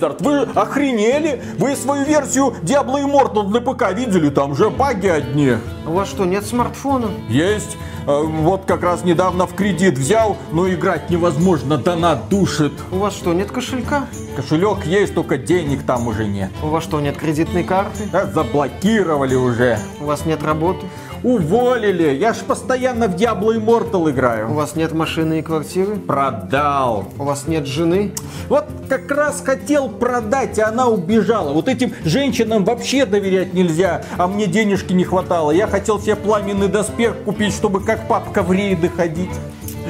Blizzard, вы охренели? Вы свою версию Diablo Immortal для ПК видели? Там же баги одни. У вас что, нет смартфона? Есть. Э, вот как раз недавно в кредит взял, но играть невозможно, донат душит. У вас что, нет кошелька? Кошелек есть, только денег там уже нет. У вас что, нет кредитной карты? Да, заблокировали уже. У вас нет работы? Уволили. Я ж постоянно в Diablo Immortal играю. У вас нет машины и квартиры? Продал. У вас нет жены? Вот как раз хотел продать, а она убежала. Вот этим женщинам вообще доверять нельзя, а мне денежки не хватало. Я хотел себе пламенный доспех купить, чтобы как папка в рейды ходить.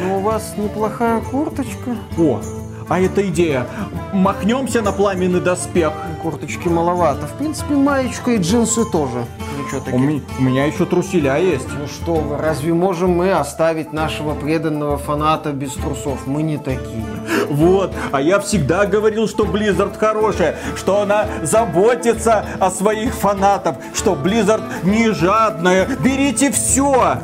Ну, у вас неплохая курточка. О, а это идея. Махнемся на пламенный доспех. Курточки маловато. В принципе, маечка и джинсы тоже. Ничего у, ми- у меня еще труселя есть. Ну что вы, разве можем мы оставить нашего преданного фаната без трусов? Мы не такие. Вот, а я всегда говорил, что Blizzard хорошая, что она заботится о своих фанатах, что Blizzard не жадная. Берите все!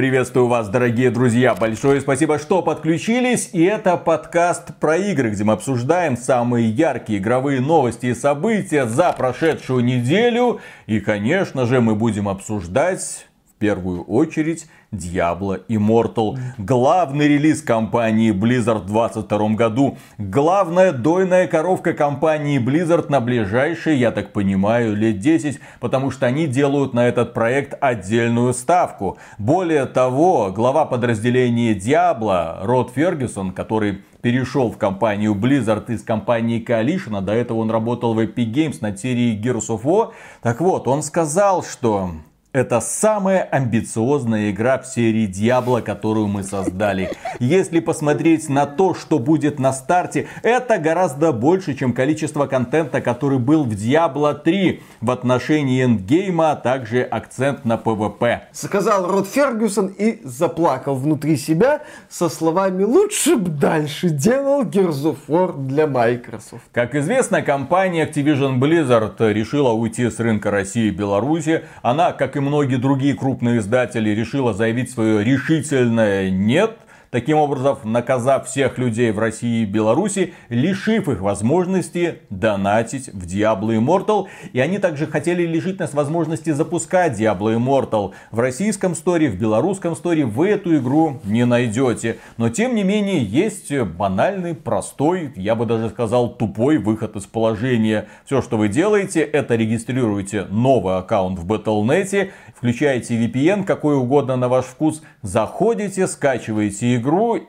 Приветствую вас, дорогие друзья. Большое спасибо, что подключились. И это подкаст про игры, где мы обсуждаем самые яркие игровые новости и события за прошедшую неделю. И, конечно же, мы будем обсуждать первую очередь Diablo Immortal. Главный релиз компании Blizzard в 2022 году. Главная дойная коровка компании Blizzard на ближайшие, я так понимаю, лет 10. Потому что они делают на этот проект отдельную ставку. Более того, глава подразделения Diablo Род Фергюсон, который перешел в компанию Blizzard из компании Coalition, а до этого он работал в Epic Games над серией Gears of War. Так вот, он сказал, что это самая амбициозная игра в серии Diablo, которую мы создали. Если посмотреть на то, что будет на старте, это гораздо больше, чем количество контента, который был в Diablo 3 в отношении эндгейма, а также акцент на PvP. Сказал Род Фергюсон и заплакал внутри себя со словами «Лучше б дальше делал Gears of War для Microsoft». Как известно, компания Activision Blizzard решила уйти с рынка России и Беларуси. Она, как и и многие другие крупные издатели, решила заявить свое решительное «нет», таким образом наказав всех людей в России и Беларуси, лишив их возможности донатить в Diablo Immortal. И они также хотели лишить нас возможности запускать Diablo Immortal. В российском сторе, в белорусском сторе вы эту игру не найдете. Но тем не менее есть банальный, простой, я бы даже сказал тупой выход из положения. Все, что вы делаете, это регистрируете новый аккаунт в Battle.net, включаете VPN какой угодно на ваш вкус, заходите, скачиваете игру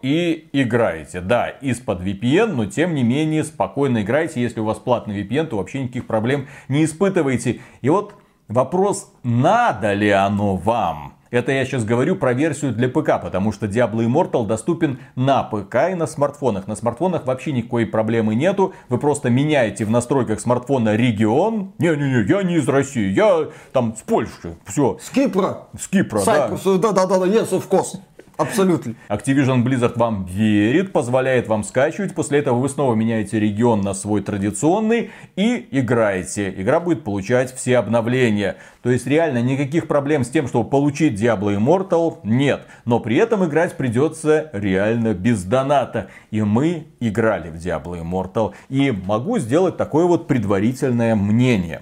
и играете. Да, из-под VPN, но тем не менее спокойно играйте. Если у вас платный VPN, то вообще никаких проблем не испытываете. И вот вопрос, надо ли оно вам? Это я сейчас говорю про версию для ПК, потому что Diablo Immortal доступен на ПК и на смартфонах. На смартфонах вообще никакой проблемы нету. Вы просто меняете в настройках смартфона регион. Не-не-не, я не из России, я там с Польши. Все. С Кипра. С Кипра, Cyprus. да. Да-да-да, yes, of course. Абсолютно. Activision Blizzard вам верит, позволяет вам скачивать. После этого вы снова меняете регион на свой традиционный и играете. Игра будет получать все обновления. То есть реально никаких проблем с тем, чтобы получить Diablo Immortal нет. Но при этом играть придется реально без доната. И мы играли в Diablo Immortal. И могу сделать такое вот предварительное мнение.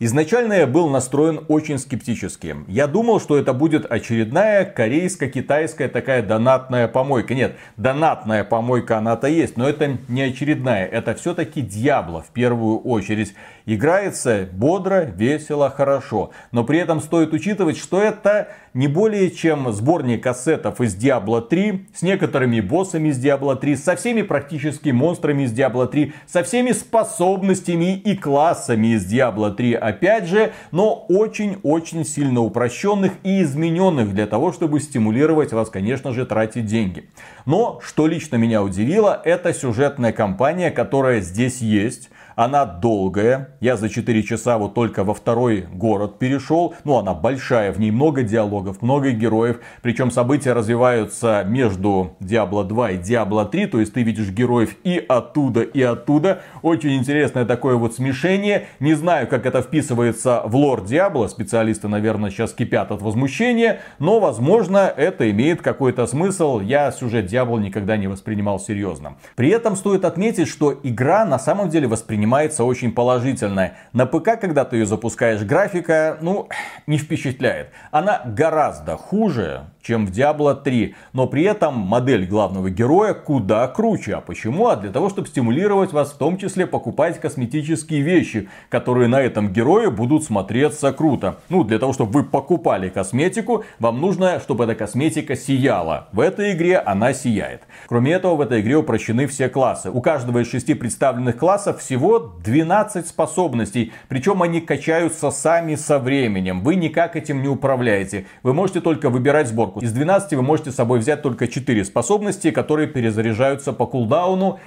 Изначально я был настроен очень скептически. Я думал, что это будет очередная корейско-китайская такая донатная помойка. Нет, донатная помойка она-то есть, но это не очередная. Это все-таки Дьябло в первую очередь. Играется бодро, весело, хорошо. Но при этом стоит учитывать, что это не более чем сборник кассетов из Diablo 3 с некоторыми боссами из Diablo 3, со всеми практически монстрами из Diablo 3, со всеми способностями и классами из Diablo 3 опять же, но очень-очень сильно упрощенных и измененных для того, чтобы стимулировать вас, конечно же, тратить деньги. Но, что лично меня удивило, это сюжетная кампания, которая здесь есть Она долгая. Я за 4 часа вот только во второй город перешел. Ну, она большая, в ней много диалогов, много героев. Причем события развиваются между Diablo 2 и Diablo 3. То есть ты видишь героев и оттуда, и оттуда. Очень интересное такое вот смешение. Не знаю, как это вписывается в лор Diablo. Специалисты, наверное, сейчас кипят от возмущения. Но, возможно, это имеет какой-то смысл. Я сюжет Diablo никогда не воспринимал серьезно. При этом стоит отметить, что игра на самом деле воспринимается очень положительно. На ПК, когда ты ее запускаешь, графика, ну, не впечатляет. Она гораздо хуже, чем в Diablo 3. Но при этом модель главного героя куда круче. А почему? А для того, чтобы стимулировать вас в том числе покупать косметические вещи, которые на этом герое будут смотреться круто. Ну, для того, чтобы вы покупали косметику, вам нужно, чтобы эта косметика сияла. В этой игре она сияет. Кроме этого, в этой игре упрощены все классы. У каждого из шести представленных классов всего 12 способностей. Причем они качаются сами со временем. Вы никак этим не управляете. Вы можете только выбирать сборку из 12 вы можете с собой взять только 4 способности, которые перезаряжаются по кулдауну.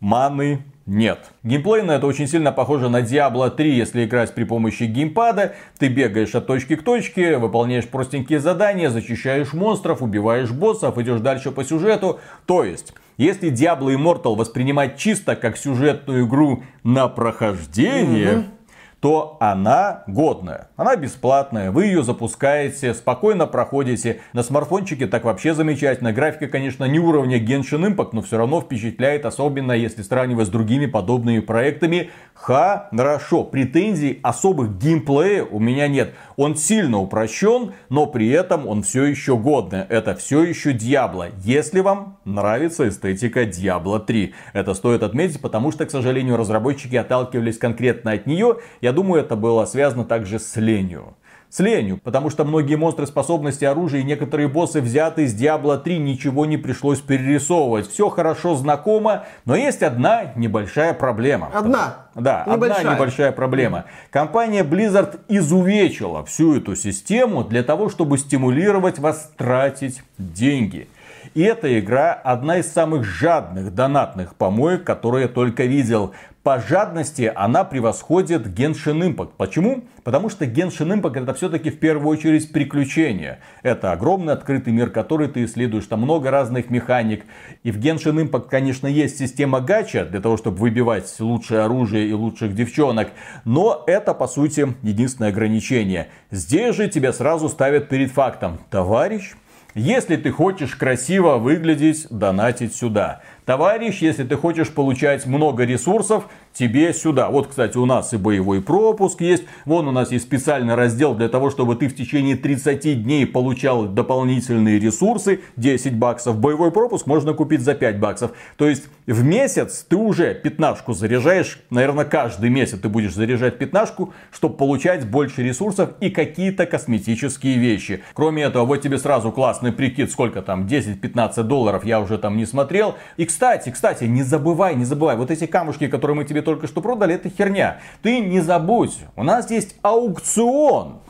Маны нет. Геймплейно это очень сильно похоже на Diablo 3, если играть при помощи геймпада. Ты бегаешь от точки к точке, выполняешь простенькие задания, зачищаешь монстров, убиваешь боссов, идешь дальше по сюжету. То есть, если Diablo Immortal воспринимать чисто как сюжетную игру на прохождение, mm-hmm то она годная. Она бесплатная, вы ее запускаете, спокойно проходите. На смартфончике так вообще замечательно. Графика, конечно, не уровня Genshin Impact, но все равно впечатляет, особенно если сравнивать с другими подобными проектами. Хорошо, претензий особых геймплея у меня нет. Он сильно упрощен, но при этом он все еще годный. Это все еще Diablo. Если вам нравится эстетика Diablo 3. Это стоит отметить, потому что, к сожалению, разработчики отталкивались конкретно от нее. Я думаю, это было связано также с ленью с ленью, потому что многие монстры способности оружия и некоторые боссы взяты из Diablo 3, ничего не пришлось перерисовывать. Все хорошо знакомо, но есть одна небольшая проблема. Одна? Да, небольшая. одна небольшая проблема. Компания Blizzard изувечила всю эту систему для того, чтобы стимулировать вас тратить деньги. И эта игра одна из самых жадных донатных помоек, которые я только видел по жадности она превосходит Genshin Impact. Почему? Потому что Genshin Impact это все-таки в первую очередь приключение. Это огромный открытый мир, который ты исследуешь. Там много разных механик. И в Genshin Impact, конечно, есть система гача для того, чтобы выбивать лучшее оружие и лучших девчонок. Но это, по сути, единственное ограничение. Здесь же тебя сразу ставят перед фактом. Товарищ, если ты хочешь красиво выглядеть, донатить сюда. Товарищ, если ты хочешь получать много ресурсов, тебе сюда. Вот, кстати, у нас и боевой пропуск есть. Вон у нас есть специальный раздел для того, чтобы ты в течение 30 дней получал дополнительные ресурсы. 10 баксов. Боевой пропуск можно купить за 5 баксов. То есть в месяц ты уже пятнашку заряжаешь. Наверное, каждый месяц ты будешь заряжать пятнашку, чтобы получать больше ресурсов и какие-то косметические вещи. Кроме этого, вот тебе сразу классный прикид, сколько там, 10-15 долларов, я уже там не смотрел. И, кстати, кстати, не забывай, не забывай, вот эти камушки, которые мы тебе только что продали, это херня. Ты не забудь, у нас есть аукцион.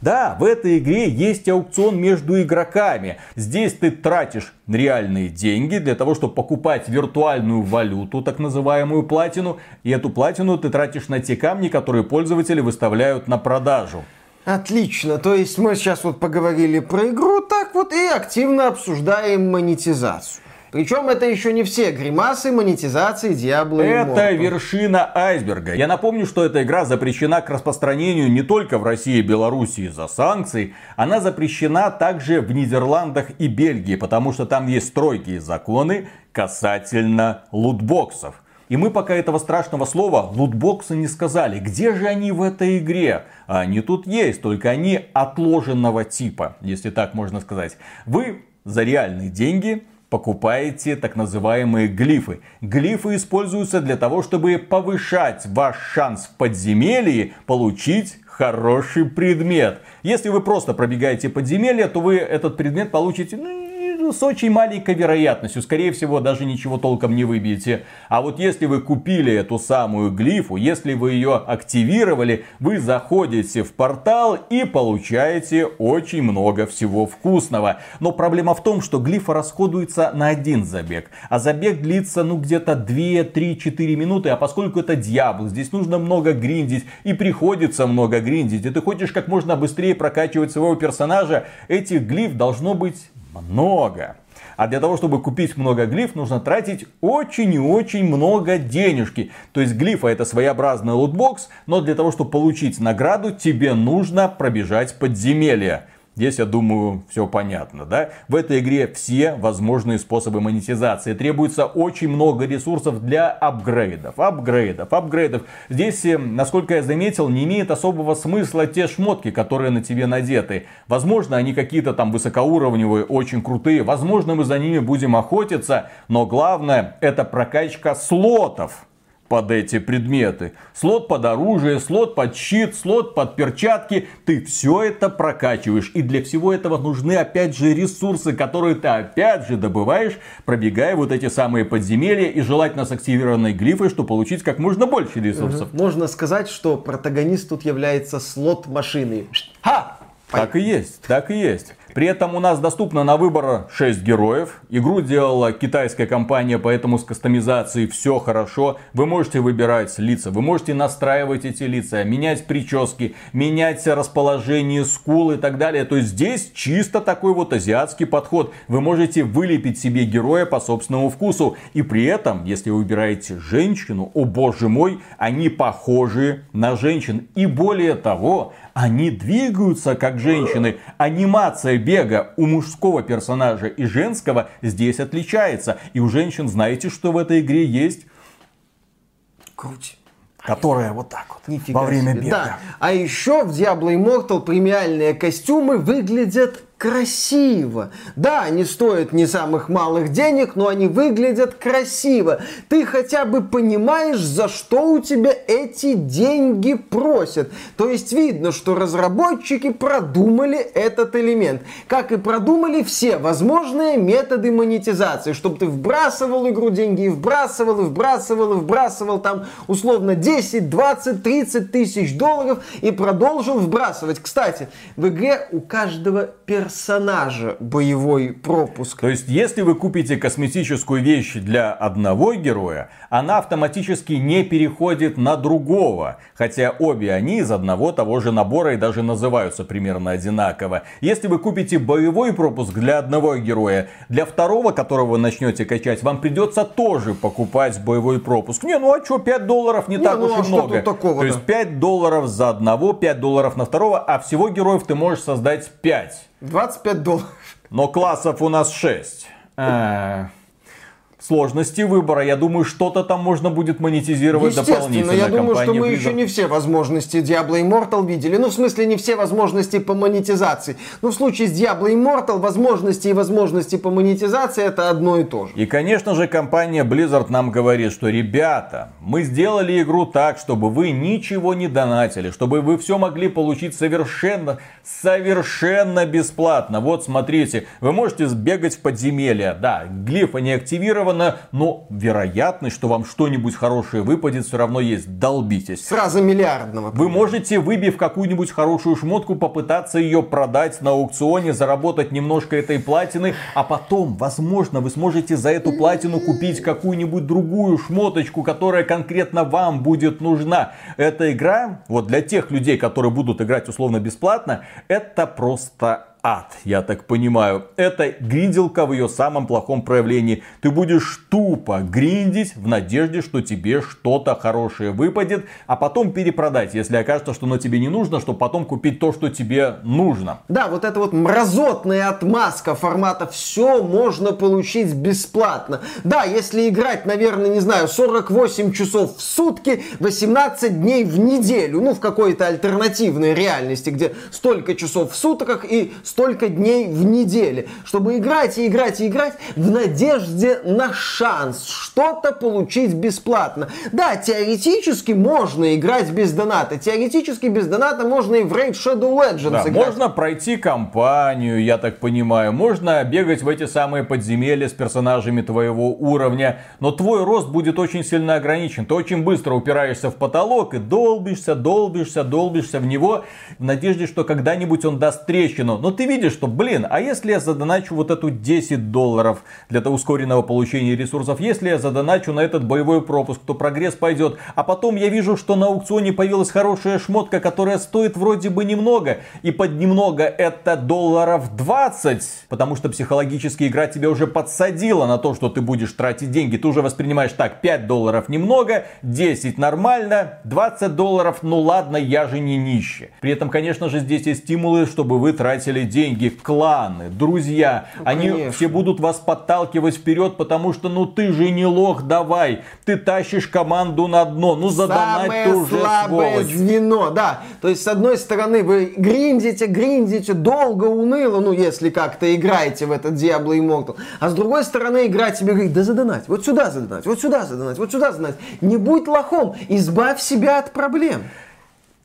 Да, в этой игре есть аукцион между игроками. Здесь ты тратишь реальные деньги для того, чтобы покупать виртуальную валюту, так называемую платину. И эту платину ты тратишь на те камни, которые пользователи выставляют на продажу. Отлично. То есть мы сейчас вот поговорили про игру, так вот и активно обсуждаем монетизацию. Причем это еще не все гримасы монетизации Diablo Это вершина айсберга. Я напомню, что эта игра запрещена к распространению не только в России и Беларуси из-за санкций. Она запрещена также в Нидерландах и Бельгии, потому что там есть строгие законы касательно лутбоксов. И мы пока этого страшного слова лутбоксы не сказали. Где же они в этой игре? Они тут есть, только они отложенного типа, если так можно сказать. Вы за реальные деньги покупаете так называемые глифы. Глифы используются для того, чтобы повышать ваш шанс в подземелье получить хороший предмет. Если вы просто пробегаете подземелье, то вы этот предмет получите ну, ну, с очень маленькой вероятностью. Скорее всего, даже ничего толком не выбьете. А вот если вы купили эту самую глифу, если вы ее активировали, вы заходите в портал и получаете очень много всего вкусного. Но проблема в том, что глифа расходуется на один забег. А забег длится, ну, где-то 2, 3, 4 минуты. А поскольку это Диабло, здесь нужно много гриндить. И приходится много гриндить. И ты хочешь как можно быстрее прокачивать своего персонажа. Этих глиф должно быть много. А для того, чтобы купить много глиф, нужно тратить очень и очень много денежки. То есть глифа это своеобразный лутбокс, но для того, чтобы получить награду, тебе нужно пробежать подземелье. Здесь, я думаю, все понятно, да? В этой игре все возможные способы монетизации. Требуется очень много ресурсов для апгрейдов, апгрейдов, апгрейдов. Здесь, э, насколько я заметил, не имеет особого смысла те шмотки, которые на тебе надеты. Возможно, они какие-то там высокоуровневые, очень крутые. Возможно, мы за ними будем охотиться. Но главное, это прокачка слотов под эти предметы. Слот под оружие, слот под щит, слот под перчатки. Ты все это прокачиваешь. И для всего этого нужны опять же ресурсы, которые ты опять же добываешь, пробегая вот эти самые подземелья и желательно с активированной глифой, чтобы получить как можно больше ресурсов. Угу. Можно сказать, что протагонист тут является слот машины. Ха! Так и есть, так и есть. При этом у нас доступно на выбор 6 героев. Игру делала китайская компания, поэтому с кастомизацией все хорошо. Вы можете выбирать лица, вы можете настраивать эти лица, менять прически, менять расположение скул и так далее. То есть здесь чисто такой вот азиатский подход. Вы можете вылепить себе героя по собственному вкусу. И при этом, если вы выбираете женщину, о боже мой, они похожи на женщин. И более того, они двигаются как женщины. Анимация бега у мужского персонажа и женского здесь отличается. И у женщин знаете, что в этой игре есть? Круть которая вот так вот Нифига во время себе. бега. Да. А еще в Diablo Immortal премиальные костюмы выглядят красиво. Да, они стоят не самых малых денег, но они выглядят красиво. Ты хотя бы понимаешь, за что у тебя эти деньги просят. То есть видно, что разработчики продумали этот элемент. Как и продумали все возможные методы монетизации. Чтобы ты вбрасывал игру деньги и вбрасывал, и вбрасывал, и вбрасывал там условно 10, 20, 30 тысяч долларов и продолжил вбрасывать. Кстати, в игре у каждого персонажа персонажа боевой пропуск. То есть, если вы купите косметическую вещь для одного героя, она автоматически не переходит на другого. Хотя обе они из одного того же набора и даже называются примерно одинаково. Если вы купите боевой пропуск для одного героя, для второго, которого вы начнете качать, вам придется тоже покупать боевой пропуск. Не, ну а что, 5 долларов не, не так ну, уж а и много. Такого, То есть 5 долларов за одного, 5 долларов на второго, а всего героев ты можешь создать 5. 25 долларов. Но классов у нас 6 сложности выбора. Я думаю, что-то там можно будет монетизировать дополнительно. я думаю, что мы Blizzard. еще не все возможности Diablo Immortal видели. Ну, в смысле, не все возможности по монетизации. Ну, в случае с Diablo Immortal возможности и возможности по монетизации это одно и то же. И, конечно же, компания Blizzard нам говорит, что, ребята, мы сделали игру так, чтобы вы ничего не донатили, чтобы вы все могли получить совершенно, совершенно бесплатно. Вот, смотрите, вы можете сбегать в подземелье. Да, глифа не активирован, сделано, но вероятность, что вам что-нибудь хорошее выпадет, все равно есть. Долбитесь. Сразу миллиардного. Вы можете, выбив какую-нибудь хорошую шмотку, попытаться ее продать на аукционе, заработать немножко этой платины, а потом, возможно, вы сможете за эту платину купить какую-нибудь другую шмоточку, которая конкретно вам будет нужна. Эта игра, вот для тех людей, которые будут играть условно бесплатно, это просто ад, я так понимаю. Это гринделка в ее самом плохом проявлении. Ты будешь тупо гриндить в надежде, что тебе что-то хорошее выпадет, а потом перепродать, если окажется, что оно тебе не нужно, чтобы потом купить то, что тебе нужно. Да, вот это вот мразотная отмазка формата «все можно получить бесплатно». Да, если играть, наверное, не знаю, 48 часов в сутки, 18 дней в неделю, ну, в какой-то альтернативной реальности, где столько часов в сутках и столько дней в неделе, чтобы играть и играть и играть в надежде на шанс что-то получить бесплатно. Да, теоретически можно играть без доната. Теоретически без доната можно и в Raid Shadow Legends да, играть. Можно пройти кампанию, я так понимаю. Можно бегать в эти самые подземелья с персонажами твоего уровня. Но твой рост будет очень сильно ограничен. Ты очень быстро упираешься в потолок и долбишься, долбишься, долбишься в него в надежде, что когда-нибудь он даст трещину. Но ты видишь, что, блин, а если я задоначу вот эту 10 долларов для того ускоренного получения ресурсов, если я задоначу на этот боевой пропуск, то прогресс пойдет. А потом я вижу, что на аукционе появилась хорошая шмотка, которая стоит вроде бы немного. И под немного это долларов 20. Потому что психологически игра тебя уже подсадила на то, что ты будешь тратить деньги. Ты уже воспринимаешь так, 5 долларов немного, 10 нормально, 20 долларов, ну ладно, я же не нищий. При этом, конечно же, здесь есть стимулы, чтобы вы тратили деньги. Кланы, друзья, ну, они конечно. все будут вас подталкивать вперед, потому что ну ты же не лох, давай. Ты тащишь команду на дно, ну задонать Самое ты уже слабое сволочь. звено, да. То есть, с одной стороны, вы гриндите, гриндите, долго, уныло, ну если как-то играете в этот Diablo Immortal. А с другой стороны, игра тебе говорит, да задонать, вот сюда задонать, вот сюда задонать, вот сюда задонать. Не будь лохом, избавь себя от проблем.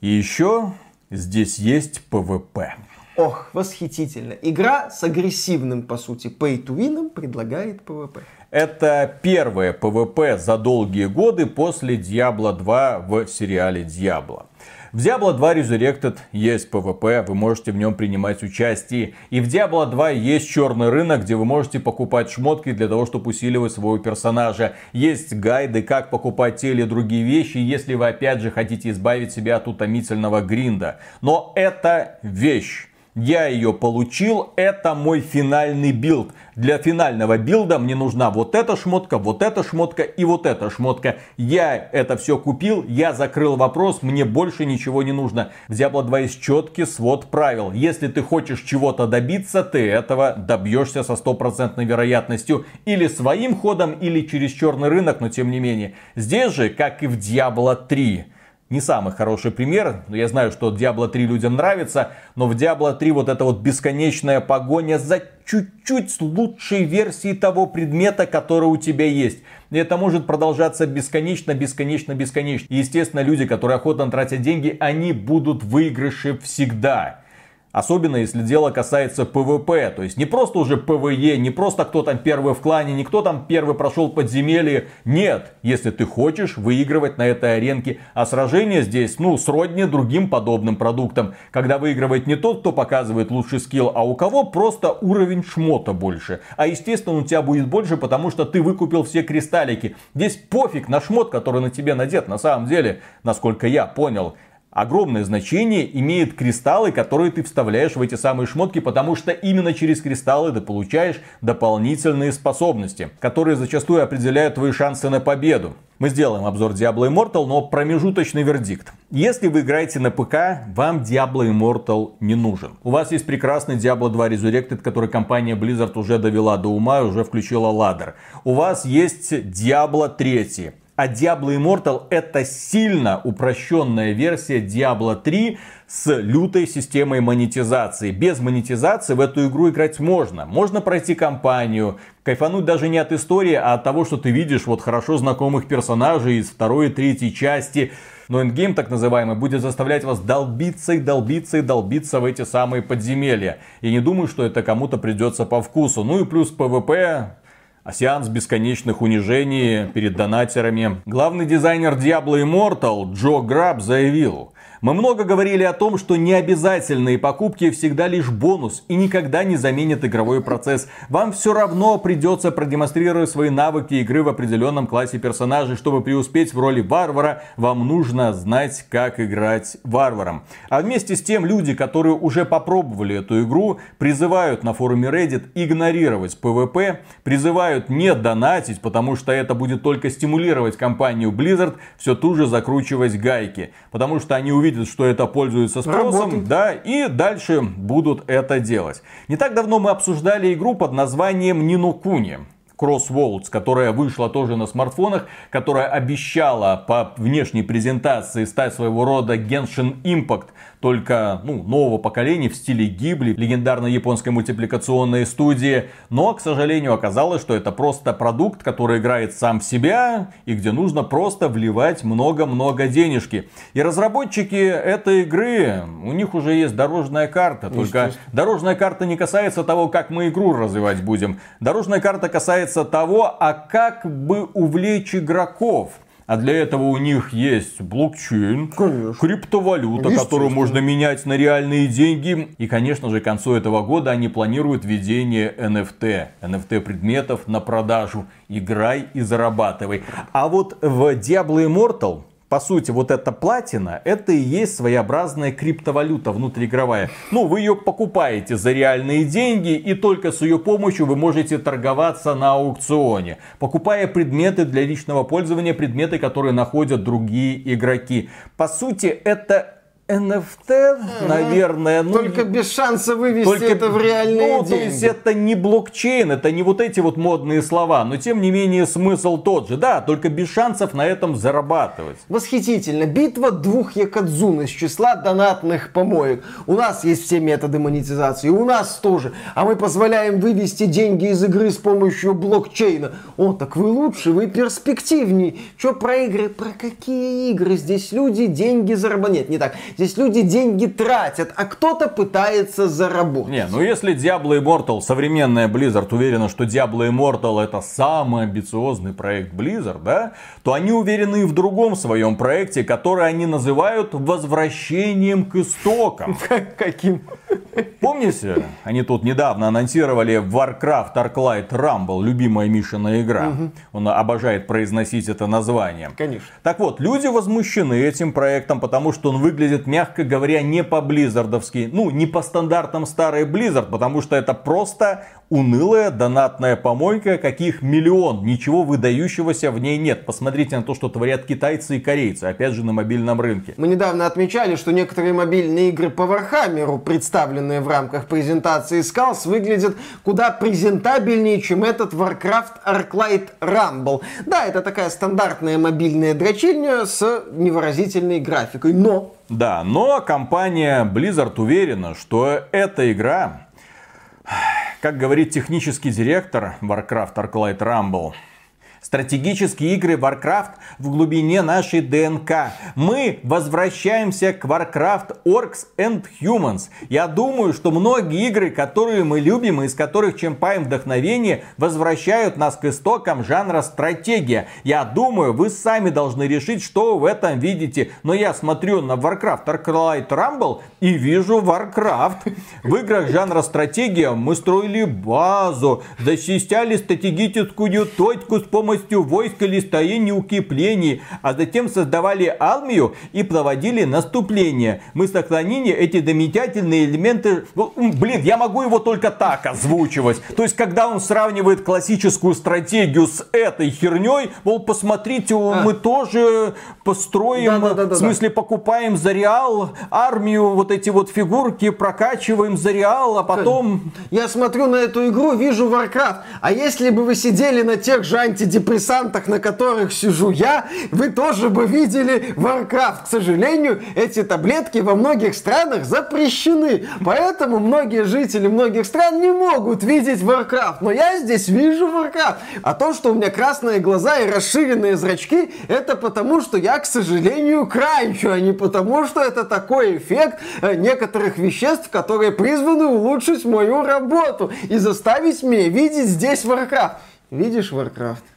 И еще здесь есть PvP. Ох, восхитительно. Игра с агрессивным, по сути, pay to win предлагает PvP. Это первое PvP за долгие годы после Diablo 2 в сериале Diablo. В Diablo 2 Resurrected есть PvP, вы можете в нем принимать участие. И в Diablo 2 есть черный рынок, где вы можете покупать шмотки для того, чтобы усиливать своего персонажа. Есть гайды, как покупать те или другие вещи, если вы опять же хотите избавить себя от утомительного гринда. Но это вещь я ее получил, это мой финальный билд. Для финального билда мне нужна вот эта шмотка, вот эта шмотка и вот эта шмотка. Я это все купил, я закрыл вопрос, мне больше ничего не нужно. В Diablo 2 есть четкий свод правил. Если ты хочешь чего-то добиться, ты этого добьешься со стопроцентной вероятностью. Или своим ходом, или через черный рынок, но тем не менее. Здесь же, как и в Diablo 3, не самый хороший пример. Я знаю, что Diablo 3 людям нравится, но в Diablo 3 вот эта вот бесконечная погоня за чуть-чуть лучшей версией того предмета, который у тебя есть. И это может продолжаться бесконечно, бесконечно, бесконечно. И, естественно, люди, которые охотно тратят деньги, они будут в выигрыше всегда. Особенно если дело касается PvP, то есть не просто уже PvE, не просто кто там первый в клане, не кто там первый прошел подземелье. Нет, если ты хочешь выигрывать на этой аренке. А сражение здесь, ну, сродни другим подобным продуктам. Когда выигрывает не тот, кто показывает лучший скилл, а у кого просто уровень шмота больше. А естественно у тебя будет больше, потому что ты выкупил все кристаллики. Здесь пофиг на шмот, который на тебе надет, на самом деле, насколько я понял огромное значение имеют кристаллы, которые ты вставляешь в эти самые шмотки, потому что именно через кристаллы ты получаешь дополнительные способности, которые зачастую определяют твои шансы на победу. Мы сделаем обзор Diablo Immortal, но промежуточный вердикт. Если вы играете на ПК, вам Diablo Immortal не нужен. У вас есть прекрасный Diablo 2 Resurrected, который компания Blizzard уже довела до ума и уже включила ладер. У вас есть Diablo 3 а Diablo Immortal это сильно упрощенная версия Diablo 3 с лютой системой монетизации. Без монетизации в эту игру играть можно. Можно пройти кампанию, кайфануть даже не от истории, а от того, что ты видишь вот хорошо знакомых персонажей из второй и третьей части. Но эндгейм, так называемый, будет заставлять вас долбиться и долбиться и долбиться в эти самые подземелья. И не думаю, что это кому-то придется по вкусу. Ну и плюс а сеанс бесконечных унижений перед донатерами. Главный дизайнер Diablo Immortal Джо Граб заявил, мы много говорили о том, что необязательные покупки всегда лишь бонус и никогда не заменят игровой процесс. Вам все равно придется продемонстрировать свои навыки игры в определенном классе персонажей. Чтобы преуспеть в роли варвара, вам нужно знать, как играть варваром. А вместе с тем, люди, которые уже попробовали эту игру, призывают на форуме Reddit игнорировать PvP, призывают не донатить, потому что это будет только стимулировать компанию Blizzard все ту же закручивать гайки. Потому что они увидят увидят, что это пользуется спросом, Работает. да, и дальше будут это делать. Не так давно мы обсуждали игру под названием Нинокуни. Crossworlds, которая вышла тоже на смартфонах, которая обещала по внешней презентации стать своего рода Genshin Impact, только ну, нового поколения в стиле Гибли, легендарной японской мультипликационной студии. Но, к сожалению, оказалось, что это просто продукт, который играет сам в себя и где нужно просто вливать много-много денежки. И разработчики этой игры, у них уже есть дорожная карта. Только дорожная карта не касается того, как мы игру развивать будем. Дорожная карта касается того, а как бы увлечь игроков. А для этого у них есть блокчейн, конечно. криптовалюта, которую можно менять на реальные деньги. И, конечно же, к концу этого года они планируют введение NFT. NFT предметов на продажу. Играй и зарабатывай. А вот в Diablo Immortal по сути, вот эта платина, это и есть своеобразная криптовалюта внутриигровая. Ну, вы ее покупаете за реальные деньги, и только с ее помощью вы можете торговаться на аукционе, покупая предметы для личного пользования, предметы, которые находят другие игроки. По сути, это NFT, наверное. Ну, только без шанса вывести только, это в реальные ну, деньги. То есть это не блокчейн, это не вот эти вот модные слова, но тем не менее смысл тот же. Да, только без шансов на этом зарабатывать. Восхитительно. Битва двух якадзун из числа донатных помоек. У нас есть все методы монетизации, у нас тоже. А мы позволяем вывести деньги из игры с помощью блокчейна. О, так вы лучше, вы перспективней. Че про игры? Про какие игры? Здесь люди деньги зарабатывают. Нет, не так Здесь люди деньги тратят, а кто-то пытается заработать. Не, ну если Diablo Immortal, современная Blizzard уверена, что Diablo Immortal это самый амбициозный проект Blizzard, да, то они уверены и в другом своем проекте, который они называют возвращением к истокам. Каким? Помните, они тут недавно анонсировали Warcraft Arclight Rumble, любимая Мишина игра. Угу. Он обожает произносить это название. Конечно. Так вот, люди возмущены этим проектом, потому что он выглядит мягко говоря, не по-близзардовски. Ну, не по стандартам старой Blizzard, потому что это просто унылая донатная помойка, каких миллион. Ничего выдающегося в ней нет. Посмотрите на то, что творят китайцы и корейцы, опять же, на мобильном рынке. Мы недавно отмечали, что некоторые мобильные игры по Warhammer у, представленные в рамках презентации Skulls, выглядят куда презентабельнее, чем этот Warcraft Arclight Rumble. Да, это такая стандартная мобильная дрочильня с невыразительной графикой, но да, но компания Blizzard уверена, что эта игра, как говорит технический директор Warcraft Arclight Rumble, Стратегические игры Warcraft в глубине нашей ДНК. Мы возвращаемся к Warcraft Orcs and Humans. Я думаю, что многие игры, которые мы любим и из которых черпаем вдохновение, возвращают нас к истокам жанра стратегия. Я думаю, вы сами должны решить, что в этом видите. Но я смотрю на Warcraft Arclight Rumble и вижу Warcraft. В играх жанра стратегия мы строили базу, защищали стратегическую точку с помощью помощью войск или строения укреплений, а затем создавали армию и проводили наступление. Мы сохранили эти замечательные элементы. Блин, я могу его только так озвучивать. То есть, когда он сравнивает классическую стратегию с этой херней, мол, посмотрите, а. мы тоже построим, да, да, да, в смысле, да. покупаем за реал армию, вот эти вот фигурки, прокачиваем за реал, а потом... Я смотрю на эту игру, вижу Warcraft. А если бы вы сидели на тех же антидепрессантах, антидепрессантах, на которых сижу я, вы тоже бы видели Warcraft. К сожалению, эти таблетки во многих странах запрещены. Поэтому многие жители многих стран не могут видеть Warcraft. Но я здесь вижу Warcraft. А то, что у меня красные глаза и расширенные зрачки, это потому, что я, к сожалению, кранчу, а не потому, что это такой эффект э, некоторых веществ, которые призваны улучшить мою работу и заставить меня видеть здесь Warcraft. Видишь Warcraft?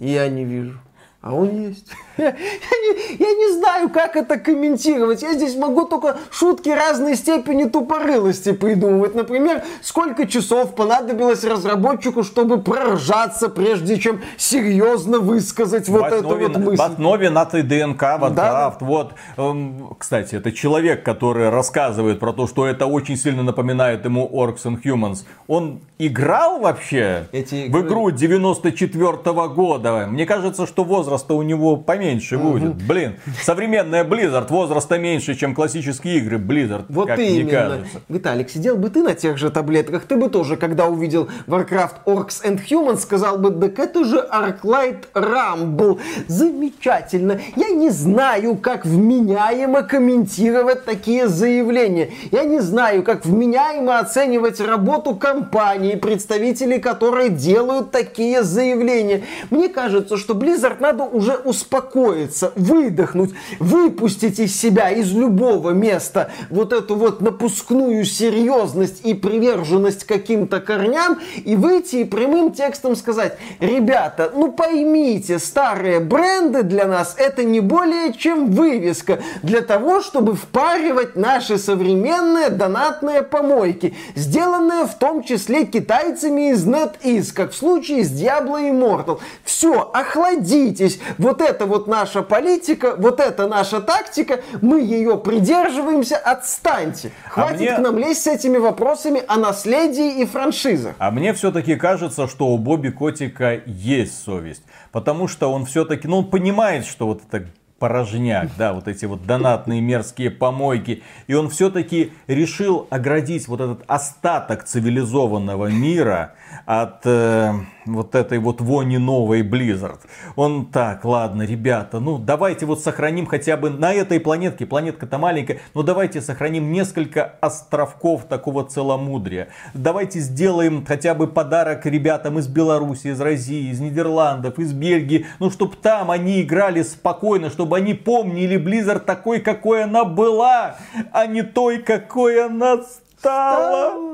Я не вижу. А он есть. Я, не, я не знаю, как это комментировать. Я здесь могу только шутки разной степени тупорылости придумывать. Например, сколько часов понадобилось разработчику, чтобы проржаться, прежде чем серьезно высказать вот основе, эту вот мысль. В основе на ДНК, вот, да? вот. Эм, кстати, это человек, который рассказывает про то, что это очень сильно напоминает ему Orcs and Humans. Он играл вообще Эти в игру 94 -го года? Мне кажется, что возраст у него поменьше меньше будет. Блин, современная Blizzard возраста меньше, чем классические игры Blizzard, Вот как именно. мне кажется. Виталик, сидел бы ты на тех же таблетках, ты бы тоже, когда увидел Warcraft Orcs and Humans, сказал бы, так это же Arclight Rumble. Замечательно. Я не знаю, как вменяемо комментировать такие заявления. Я не знаю, как вменяемо оценивать работу компании, представителей которой делают такие заявления. Мне кажется, что Blizzard надо уже успокоиться, выдохнуть, выпустить из себя, из любого места вот эту вот напускную серьезность и приверженность каким-то корням и выйти и прямым текстом сказать, ребята, ну поймите, старые бренды для нас это не более чем вывеска для того, чтобы впаривать наши современные донатные помойки, сделанные в том числе китайцами из NetEase, как в случае с Diablo Immortal. Все, охладитесь. Вот это вот наша политика, вот это наша тактика, мы ее придерживаемся, отстаньте. Хватит мне- к нам лезть с этими вопросами о наследии и франшизах. А мне все-таки кажется, что у Бобби Котика есть совесть. Потому что он все-таки, ну, он понимает, что вот это порожняк, да, вот эти вот донатные мерзкие помойки. И он все-таки решил оградить вот этот остаток цивилизованного мира от э, вот этой вот вони новой Blizzard. Он так, ладно, ребята, ну давайте вот сохраним хотя бы на этой планетке, планетка-то маленькая, но давайте сохраним несколько островков такого целомудрия. Давайте сделаем хотя бы подарок ребятам из Беларуси, из России, из Нидерландов, из Бельгии, ну чтобы там они играли спокойно, чтобы они помнили Blizzard такой, какой она была, а не той, какой она стала. А.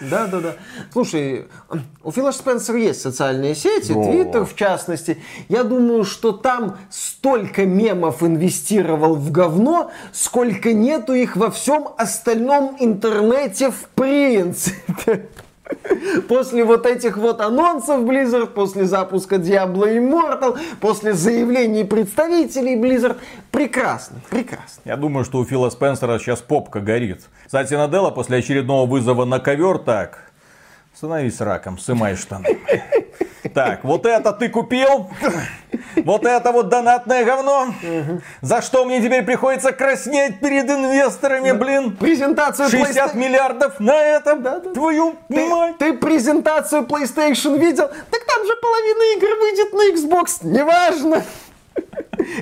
Да, да, да. Слушай, у Фила Спенсера есть социальные сети. Твиттер в частности. Я думаю, что там столько мемов инвестировал в говно, сколько нету их во всем остальном интернете в принципе. После вот этих вот анонсов Blizzard, после запуска Diablo Immortal, после заявлений представителей Blizzard. Прекрасно, прекрасно. Я думаю, что у Фила Спенсера сейчас попка горит. Кстати, Наделла после очередного вызова на ковер так. Становись раком, сымай штаны. Так, вот это ты купил? Вот это вот донатное говно? За что мне теперь приходится краснеть перед инвесторами, блин? Презентацию 60 PlayStation- миллиардов на этом? Твою мать! ты презентацию PlayStation видел? Так там же половина игр выйдет на Xbox. Неважно.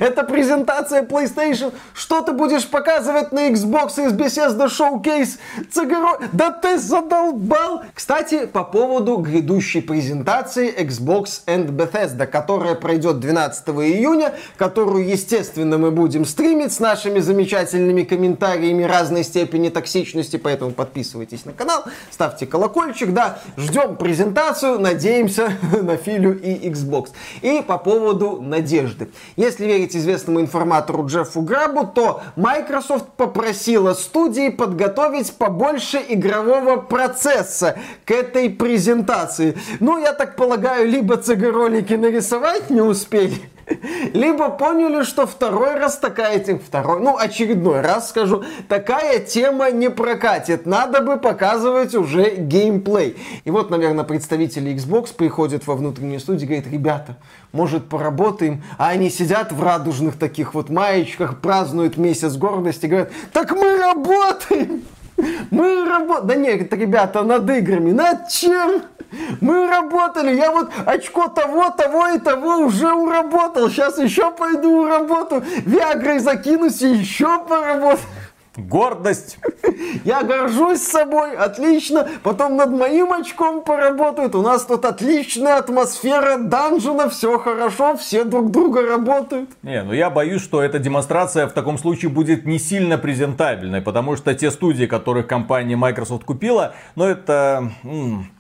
Это презентация PlayStation. Что ты будешь показывать на Xbox из Bethesda Showcase? Цагаро... Да ты задолбал! Кстати, по поводу грядущей презентации Xbox and Bethesda, которая пройдет 12 июня, которую, естественно, мы будем стримить с нашими замечательными комментариями разной степени токсичности, поэтому подписывайтесь на канал, ставьте колокольчик, да, ждем презентацию, надеемся на Филю и Xbox. И по поводу надежды. Если верить известному информатору Джеффу Грабу, то Microsoft попросила студии подготовить побольше игрового процесса к этой презентации. Ну, я так полагаю, либо CG-ролики нарисовать не успели, либо поняли, что второй раз такая тема, второй, ну, очередной раз скажу, такая тема не прокатит. Надо бы показывать уже геймплей. И вот, наверное, представители Xbox приходят во внутреннюю студию и говорят, ребята, может, поработаем? А они сидят в радужных таких вот маечках, празднуют месяц гордости, говорят, так мы работаем! Мы работаем. Да нет, ребята, над играми. Над чем? Мы работали. Я вот очко того, того и того уже уработал. Сейчас еще пойду уработаю. Виагрой закинусь и еще поработаю. Гордость. Я горжусь собой, отлично. Потом над моим очком поработают. У нас тут отличная атмосфера данжена, все хорошо, все друг друга работают. Не, ну я боюсь, что эта демонстрация в таком случае будет не сильно презентабельной, потому что те студии, которых компания Microsoft купила, ну это... м,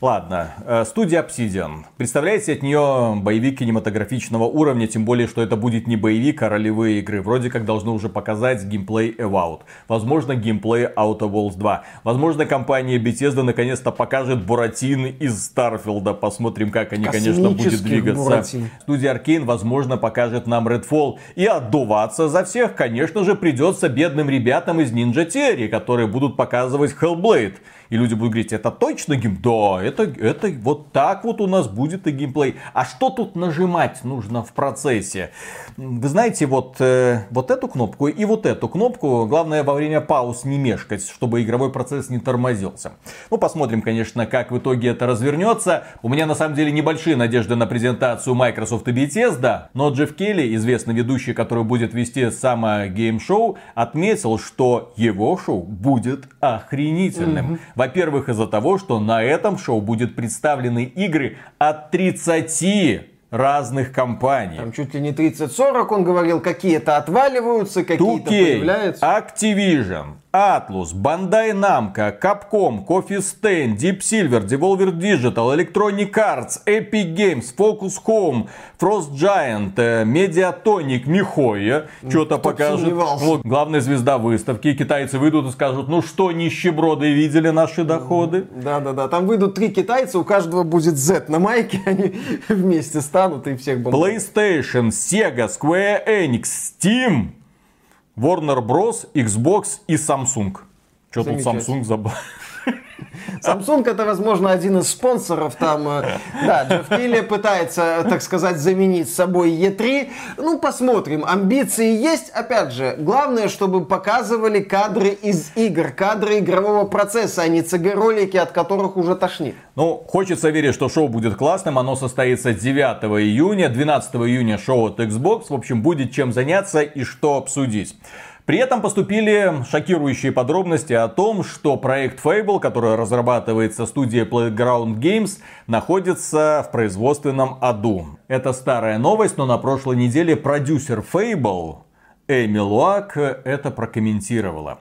Ладно, э, студия Obsidian. Представляете от нее боевик кинематографичного уровня, тем более, что это будет не боевик, а ролевые игры. Вроде как должны уже показать геймплей Evout. Возможно, геймплей Outer Worlds 2. Возможно, компания Bethesda наконец-то покажет Буратин из Starfield а. Посмотрим, как они, конечно, будет Космических двигаться. Буратин. Студия Arkane, возможно, покажет нам Redfall. И отдуваться за всех, конечно же, придется бедным ребятам из Ninja Theory, которые будут показывать Hellblade. И люди будут говорить, это точно game? Да, это, это вот так вот у нас будет и геймплей. А что тут нажимать нужно в процессе? Вы знаете, вот, э, вот эту кнопку и вот эту кнопку, главное во время пауз не мешкать, чтобы игровой процесс не тормозился. Ну, посмотрим, конечно, как в итоге это развернется. У меня на самом деле небольшие надежды на презентацию Microsoft и Bethesda, но Джефф Кили, известный ведущий, который будет вести само гейм-шоу, отметил, что его шоу будет охренительным. Mm-hmm. Во-первых, из-за того, что на этом шоу будет представлены игры от 30 разных компаний. Там чуть ли не 30-40 он говорил, какие-то отваливаются, какие-то появляются. Activision, Atlus, Bandai Namco, Capcom, Coffee Stain, Deep Silver, Devolver Digital, Electronic Arts, Epic Games, Focus Home, Frost Giant, э, Mediatonic, Михоя что-то покажет. Вот главная звезда выставки. Китайцы выйдут и скажут, ну что, нищеброды, видели наши доходы? Да-да-да, там выйдут три китайца, у каждого будет Z на майке, они вместе станут и всех бомбят. PlayStation, Sega, Square Enix, Steam, Warner Bros, Xbox и Samsung. Что тут Samsung забыл? Samsung это, возможно, один из спонсоров там. Э, да, Джефф Килли пытается, так сказать, заменить собой E3. Ну, посмотрим. Амбиции есть. Опять же, главное, чтобы показывали кадры из игр, кадры игрового процесса, а не CG-ролики, от которых уже тошнит. Ну, хочется верить, что шоу будет классным. Оно состоится 9 июня. 12 июня шоу от Xbox. В общем, будет чем заняться и что обсудить. При этом поступили шокирующие подробности о том, что проект Fable, который разрабатывается студией Playground Games, находится в производственном аду. Это старая новость, но на прошлой неделе продюсер Fable Эми Луак это прокомментировала.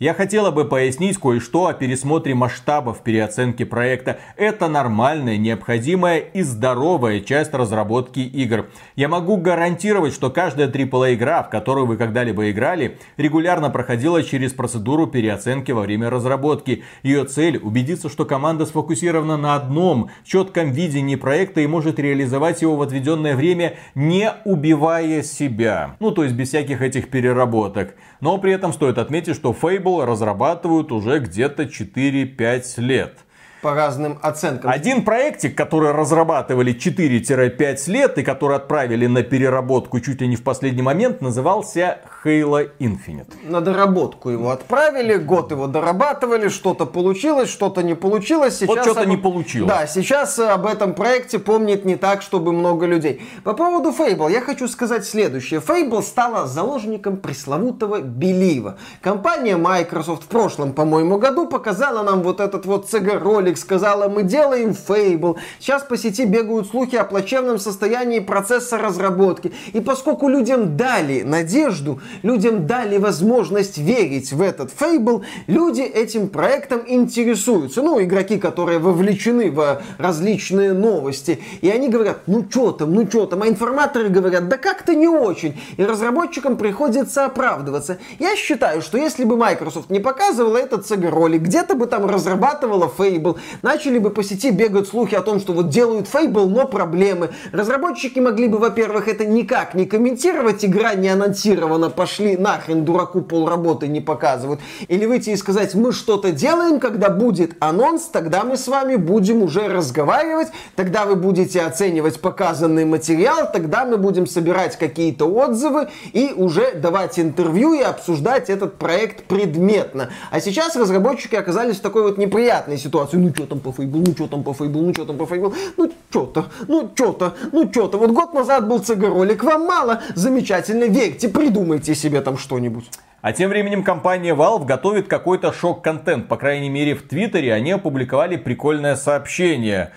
Я хотела бы пояснить кое-что о пересмотре масштабов переоценки проекта. Это нормальная, необходимая и здоровая часть разработки игр. Я могу гарантировать, что каждая AAA игра, в которую вы когда-либо играли, регулярно проходила через процедуру переоценки во время разработки. Ее цель – убедиться, что команда сфокусирована на одном четком видении проекта и может реализовать его в отведенное время, не убивая себя. Ну, то есть без всяких этих переработок. Но при этом стоит отметить, что Fable разрабатывают уже где-то 4-5 лет по разным оценкам. Один проектик, который разрабатывали 4-5 лет и который отправили на переработку чуть ли не в последний момент, назывался Halo Infinite. На доработку его отправили, год его дорабатывали, что-то получилось, что-то не получилось. Сейчас вот что-то об... не получилось. Да, сейчас об этом проекте помнит не так, чтобы много людей. По поводу Fable я хочу сказать следующее. Fable стала заложником пресловутого белива. Компания Microsoft в прошлом, по-моему, году показала нам вот этот вот CG-ролик, сказала, мы делаем Fable. Сейчас по сети бегают слухи о плачевном состоянии процесса разработки. И поскольку людям дали надежду, людям дали возможность верить в этот Fable, люди этим проектом интересуются. Ну, игроки, которые вовлечены в различные новости. И они говорят, ну что там, ну что там. А информаторы говорят, да как-то не очень. И разработчикам приходится оправдываться. Я считаю, что если бы Microsoft не показывала этот CG-ролик, где-то бы там разрабатывала Fable, начали бы по сети бегать слухи о том, что вот делают Fable, но проблемы. Разработчики могли бы, во-первых, это никак не комментировать, игра не анонсирована, пошли нахрен, дураку полработы не показывают. Или выйти и сказать, мы что-то делаем, когда будет анонс, тогда мы с вами будем уже разговаривать, тогда вы будете оценивать показанный материал, тогда мы будем собирать какие-то отзывы и уже давать интервью и обсуждать этот проект предметно. А сейчас разработчики оказались в такой вот неприятной ситуации. Ну что там по Фейбл, ну что там по Фейбл, ну что там по Фейбл, ну что-то, ну что-то, ну что-то. Вот год назад был ЦГ-ролик, вам мало, замечательно, верьте, придумайте себе там что-нибудь. А тем временем компания Valve готовит какой-то шок-контент. По крайней мере в Твиттере они опубликовали прикольное сообщение.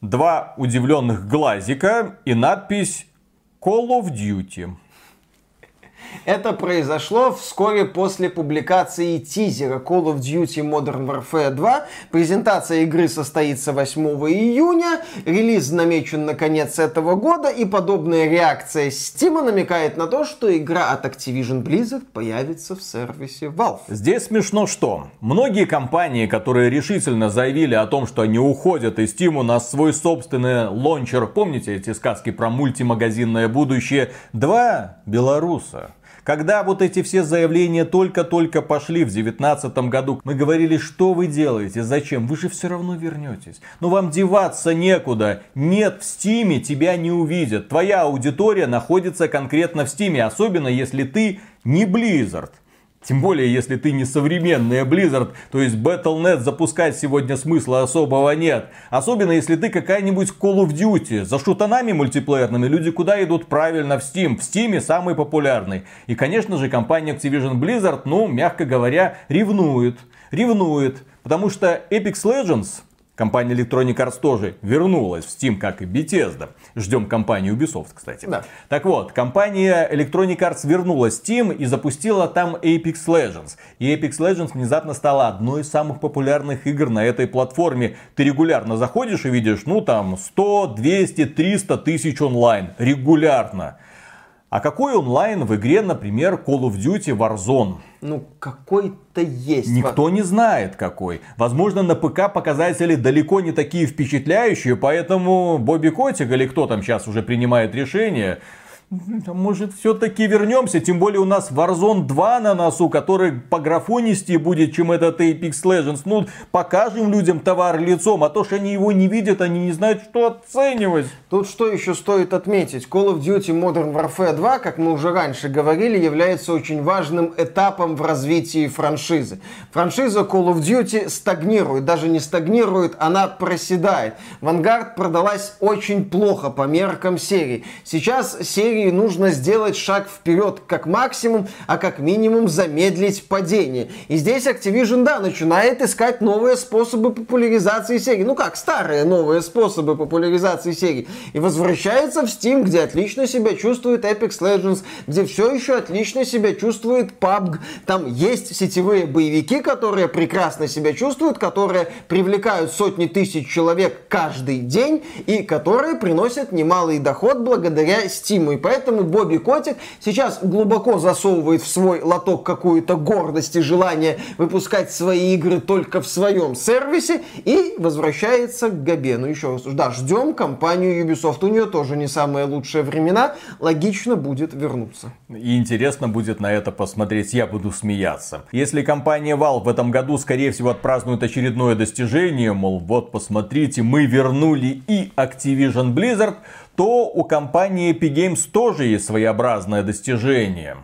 Два удивленных глазика и надпись Call of Duty. Это произошло вскоре после публикации тизера Call of Duty Modern Warfare 2. Презентация игры состоится 8 июня, релиз намечен на конец этого года, и подобная реакция Steam намекает на то, что игра от Activision Blizzard появится в сервисе Valve. Здесь смешно что? Многие компании, которые решительно заявили о том, что они уходят из Steam на свой собственный лончер, помните эти сказки про мультимагазинное будущее? Два белоруса Когда вот эти все заявления только-только пошли в 2019 году, мы говорили, что вы делаете, зачем, вы же все равно вернетесь. Но вам деваться некуда. Нет, в Стиме тебя не увидят. Твоя аудитория находится конкретно в Стиме, особенно если ты не Blizzard. Тем более, если ты не современный Blizzard, то есть Battle.net запускать сегодня смысла особого нет. Особенно, если ты какая-нибудь Call of Duty. За шутанами мультиплеерными люди куда идут? Правильно, в Steam. В Steam самый популярный. И, конечно же, компания Activision Blizzard, ну, мягко говоря, ревнует. Ревнует. Потому что Apex Legends Компания Electronic Arts тоже вернулась в Steam, как и Bethesda. Ждем компанию Ubisoft, кстати. Да. Так вот, компания Electronic Arts вернулась в Steam и запустила там Apex Legends. И Apex Legends внезапно стала одной из самых популярных игр на этой платформе. Ты регулярно заходишь и видишь, ну там 100, 200, 300 тысяч онлайн. Регулярно. А какой онлайн в игре, например, Call of Duty Warzone? Ну, какой-то есть. Никто не знает какой. Возможно, на ПК показатели далеко не такие впечатляющие, поэтому Бобби Котик или кто там сейчас уже принимает решение, может, все-таки вернемся, тем более у нас Warzone 2 на носу, который по графонистее будет, чем этот Apex Legends. Ну, покажем людям товар лицом, а то, что они его не видят, они не знают, что оценивать. Тут что еще стоит отметить? Call of Duty Modern Warfare 2, как мы уже раньше говорили, является очень важным этапом в развитии франшизы. Франшиза Call of Duty стагнирует, даже не стагнирует, она проседает. Vanguard продалась очень плохо по меркам серии. Сейчас серии серии нужно сделать шаг вперед как максимум, а как минимум замедлить падение. И здесь Activision, да, начинает искать новые способы популяризации серии. Ну как, старые новые способы популяризации серии. И возвращается в Steam, где отлично себя чувствует Apex Legends, где все еще отлично себя чувствует PUBG. Там есть сетевые боевики, которые прекрасно себя чувствуют, которые привлекают сотни тысяч человек каждый день и которые приносят немалый доход благодаря Steam. И поэтому Бобби Котик сейчас глубоко засовывает в свой лоток какую-то гордость и желание выпускать свои игры только в своем сервисе и возвращается к Габе. Ну еще раз, да, ждем компанию Ubisoft. У нее тоже не самые лучшие времена. Логично будет вернуться. И интересно будет на это посмотреть. Я буду смеяться. Если компания Valve в этом году, скорее всего, отпразднует очередное достижение, мол, вот посмотрите, мы вернули и Activision Blizzard, то у компании Epic Games тоже есть своеобразное достижение.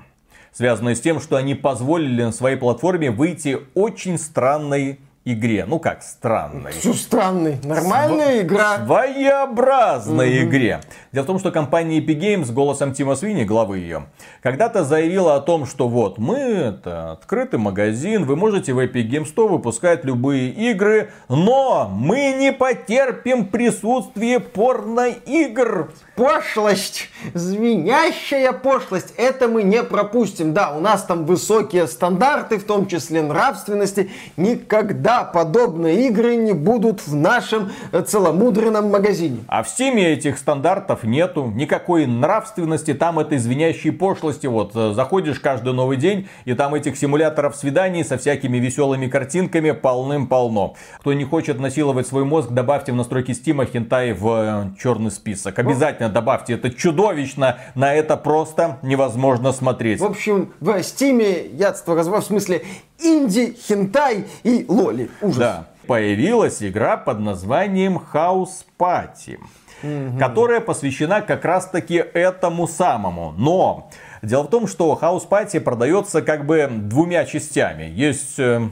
Связанное с тем, что они позволили на своей платформе выйти очень странной игре. Ну как странной? Что странной? Нормальная Св... игра. Своеобразной угу. игре. Дело в том, что компания Epic Games голосом Тима Свини, главы ее, когда-то заявила о том, что вот мы это открытый магазин, вы можете в Epic Games 100 выпускать любые игры, но мы не потерпим присутствие порно-игр. Пошлость, звенящая пошлость, это мы не пропустим. Да, у нас там высокие стандарты, в том числе нравственности. Никогда подобные игры не будут в нашем э, целомудренном магазине. А в Steam этих стандартов нету, никакой нравственности, там этой звенящей пошлости. Вот э, заходишь каждый новый день, и там этих симуляторов свиданий со всякими веселыми картинками полным-полно. Кто не хочет насиловать свой мозг, добавьте в настройки Steam хентай в э, черный список. Обязательно добавьте, это чудовищно, на это просто невозможно смотреть. В общем, в Стиме блядство, разврат в смысле инди, хентай и лоли. Ужас. Да. Появилась игра под названием House Party, угу. которая посвящена как раз таки этому самому. Но Дело в том, что House Party продается как бы двумя частями. Есть э,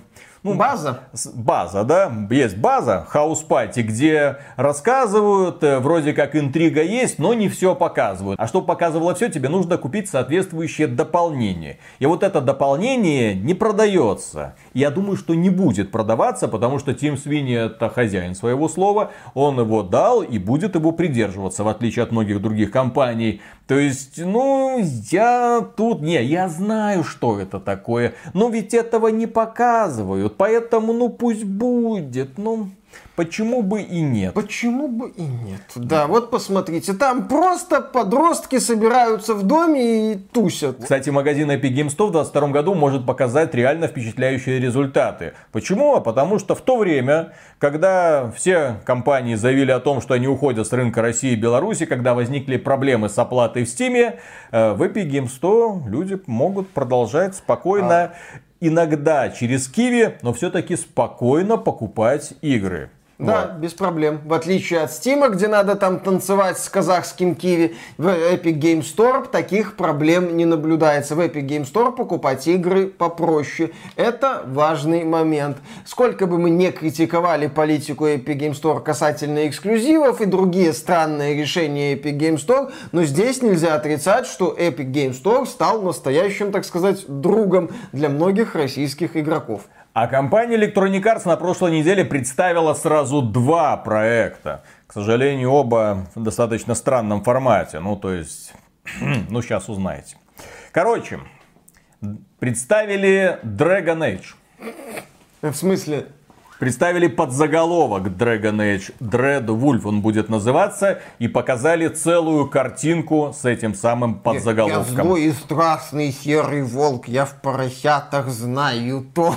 ну, база. База, да. Есть база, House Party, где рассказывают, э, вроде как интрига есть, но не все показывают. А чтобы показывало все, тебе нужно купить соответствующее дополнение. И вот это дополнение не продается. Я думаю, что не будет продаваться, потому что Тим Свини это хозяин своего слова. Он его дал и будет его придерживаться, в отличие от многих других компаний. То есть, ну, я тут, не, я знаю, что это такое, но ведь этого не показывают, поэтому, ну, пусть будет, ну... Почему бы и нет? Почему бы и нет? Да, вот посмотрите, там просто подростки собираются в доме и тусят. Кстати, магазин Epic Games 100 в 2022 году может показать реально впечатляющие результаты. Почему? А потому что в то время, когда все компании заявили о том, что они уходят с рынка России и Беларуси, когда возникли проблемы с оплатой в Стиме, э, в Epic Games 100 люди могут продолжать спокойно а иногда через Киви, но все-таки спокойно покупать игры. Да, вот. без проблем. В отличие от Steam, где надо там танцевать с казахским киви, в Epic Game Store таких проблем не наблюдается. В Epic Game Store покупать игры попроще. Это важный момент. Сколько бы мы не критиковали политику Epic Game Store касательно эксклюзивов и другие странные решения Epic Game Store, но здесь нельзя отрицать, что Epic Game Store стал настоящим, так сказать, другом для многих российских игроков. А компания Electronic Arts на прошлой неделе представила сразу два проекта. К сожалению, оба в достаточно странном формате. Ну, то есть, ну, сейчас узнаете. Короче, представили Dragon Age. В смысле? Представили подзаголовок Dragon Age Dread Wolf, он будет называться, и показали целую картинку с этим самым подзаголовком. Я, я злой и страстный серый волк, я в поросятах знаю толк.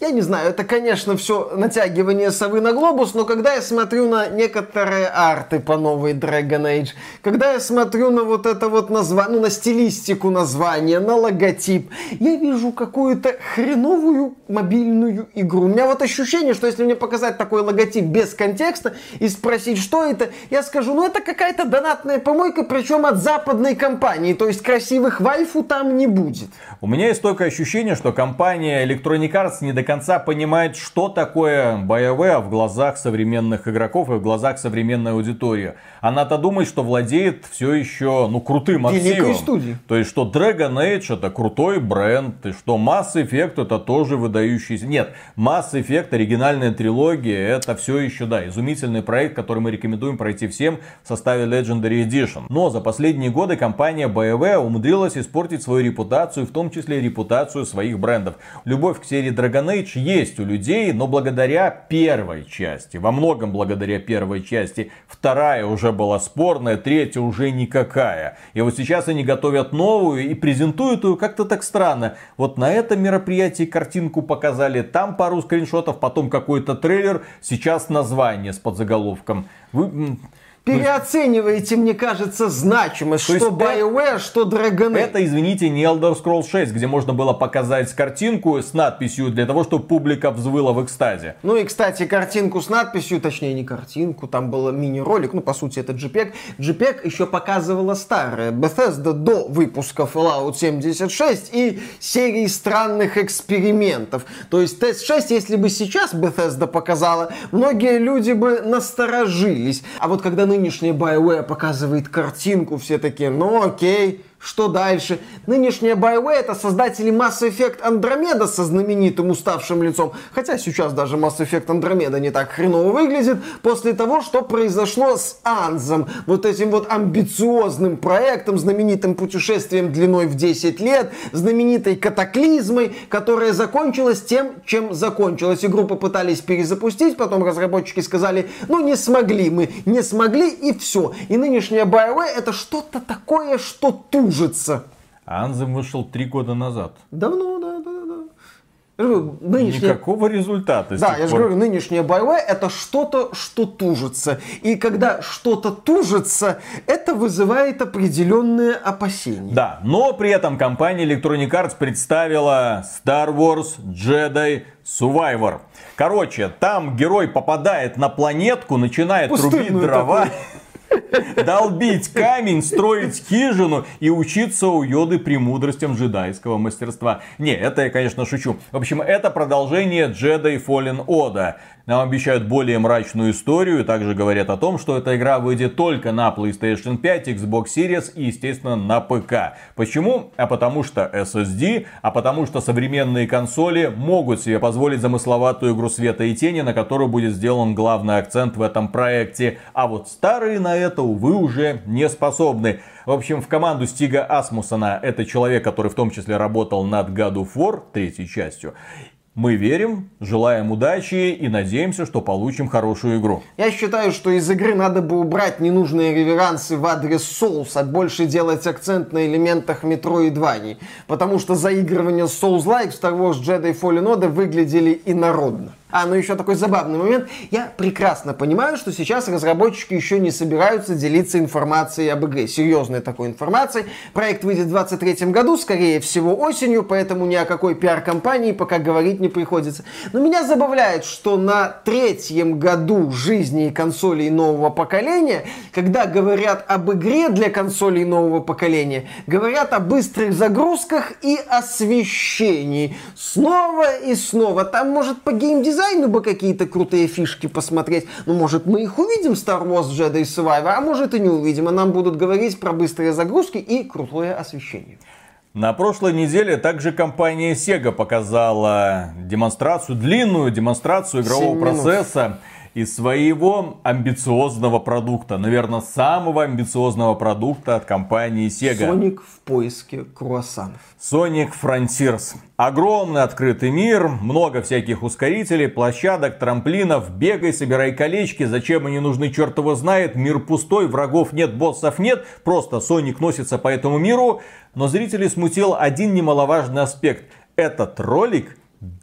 Я не знаю, это, конечно, все натягивание совы на глобус, но когда я смотрю на некоторые арты по новой Dragon Age, когда я смотрю на вот это вот название, ну, на стилистику названия, на логотип, я вижу какую-то хреновую мобильную игру. У меня вот ощущение, что если мне показать такой логотип без контекста и спросить, что это, я скажу, ну это какая-то донатная помойка, причем от западной компании, то есть красивых вайфу там не будет. У меня есть только ощущение, что компания Electronic Arts не до конца понимает, что такое BioWare в глазах современных игроков и в глазах современной аудитории. Она-то думает, что владеет все еще, ну, крутым активом. студии. То есть, что Dragon Age это крутой бренд, и что Mass Effect это тоже выдающийся. Нет, Mass Effect оригинальная трилогия, это все еще, да, изумительный проект, который мы рекомендуем пройти всем в составе Legendary Edition. Но за последние годы компания BioWare умудрилась испортить свою репутацию, в том числе репутацию своих брендов. Любовь к серии Dragon Age есть у людей, но благодаря первой части, во многом благодаря первой части, вторая уже была спорная, третья уже никакая. И вот сейчас они готовят новую и презентуют ее как-то так странно. Вот на этом мероприятии картинку показали, там пару скриншотов, потом какой-то трейлер, сейчас название с подзаголовком. Вы переоцениваете, мне кажется, значимость, То что BioWare, что Dragon Age. Это, извините, не Elder Scrolls 6, где можно было показать картинку с надписью для того, чтобы публика взвыла в экстазе. Ну и, кстати, картинку с надписью, точнее не картинку, там был мини-ролик, ну по сути это JPEG. JPEG еще показывала старая Bethesda до выпуска Fallout 76 и серии странных экспериментов. То есть тест 6, если бы сейчас Bethesda показала, многие люди бы насторожились. А вот когда нынешняя BioWare показывает картинку, все такие, ну окей, что дальше? Нынешняя BioWare это создатели Mass Effect Andromeda со знаменитым уставшим лицом. Хотя сейчас даже Mass Effect Andromeda не так хреново выглядит. После того, что произошло с Анзом. Вот этим вот амбициозным проектом, знаменитым путешествием длиной в 10 лет, знаменитой катаклизмой, которая закончилась тем, чем закончилась. Игру попытались перезапустить, потом разработчики сказали, ну не смогли мы, не смогли и все. И нынешняя BioWare это что-то такое, что тут ужиться. А Анзем вышел три года назад. Давно, да, да, да. Нынешняя... Никакого результата. Да, я же говорю, нынешняя BioWare это что-то, что тужится. И когда что-то тужится, это вызывает определенные опасения. Да, но при этом компания Electronic Arts представила Star Wars Jedi Survivor. Короче, там герой попадает на планетку, начинает Пустынную трубить дрова. Такую долбить камень, строить хижину и учиться у Йоды премудростям джедайского мастерства. Не, это я, конечно, шучу. В общем, это продолжение Jedi Fallen Order. Нам обещают более мрачную историю. Также говорят о том, что эта игра выйдет только на PlayStation 5, Xbox Series и, естественно, на ПК. Почему? А потому что SSD, а потому что современные консоли могут себе позволить замысловатую игру света и тени, на которую будет сделан главный акцент в этом проекте. А вот старые на это, увы, уже не способны. В общем, в команду Стига Асмусона, это человек, который в том числе работал над God of War, третьей частью, Мы верим, желаем удачи и надеемся, что получим хорошую игру. Я считаю, что из игры надо бы убрать ненужные реверансы в адрес Souls, а больше делать акцент на элементах Metroidvania. Потому что заигрывания Souls-like в Star Wars Jedi Fallen Order выглядели инородно. А, ну еще такой забавный момент. Я прекрасно понимаю, что сейчас разработчики еще не собираются делиться информацией об игре. Серьезной такой информацией. Проект выйдет в 2023 году, скорее всего осенью, поэтому ни о какой пиар-компании пока говорить не приходится. Но меня забавляет, что на третьем году жизни консолей нового поколения, когда говорят об игре для консолей нового поколения, говорят о быстрых загрузках и освещении. Снова и снова. Там может по геймдизайну дизайну бы какие-то крутые фишки посмотреть. Ну, может, мы их увидим Star Wars Jedi Survivor, а может и не увидим. А нам будут говорить про быстрые загрузки и крутое освещение. На прошлой неделе также компания Sega показала демонстрацию, длинную демонстрацию игрового процесса из своего амбициозного продукта. Наверное, самого амбициозного продукта от компании Sega. Sonic в поиске круассанов. Sonic Frontiers. Огромный открытый мир, много всяких ускорителей, площадок, трамплинов. Бегай, собирай колечки. Зачем они нужны, черт его знает. Мир пустой, врагов нет, боссов нет. Просто Sonic носится по этому миру. Но зрителей смутил один немаловажный аспект. Этот ролик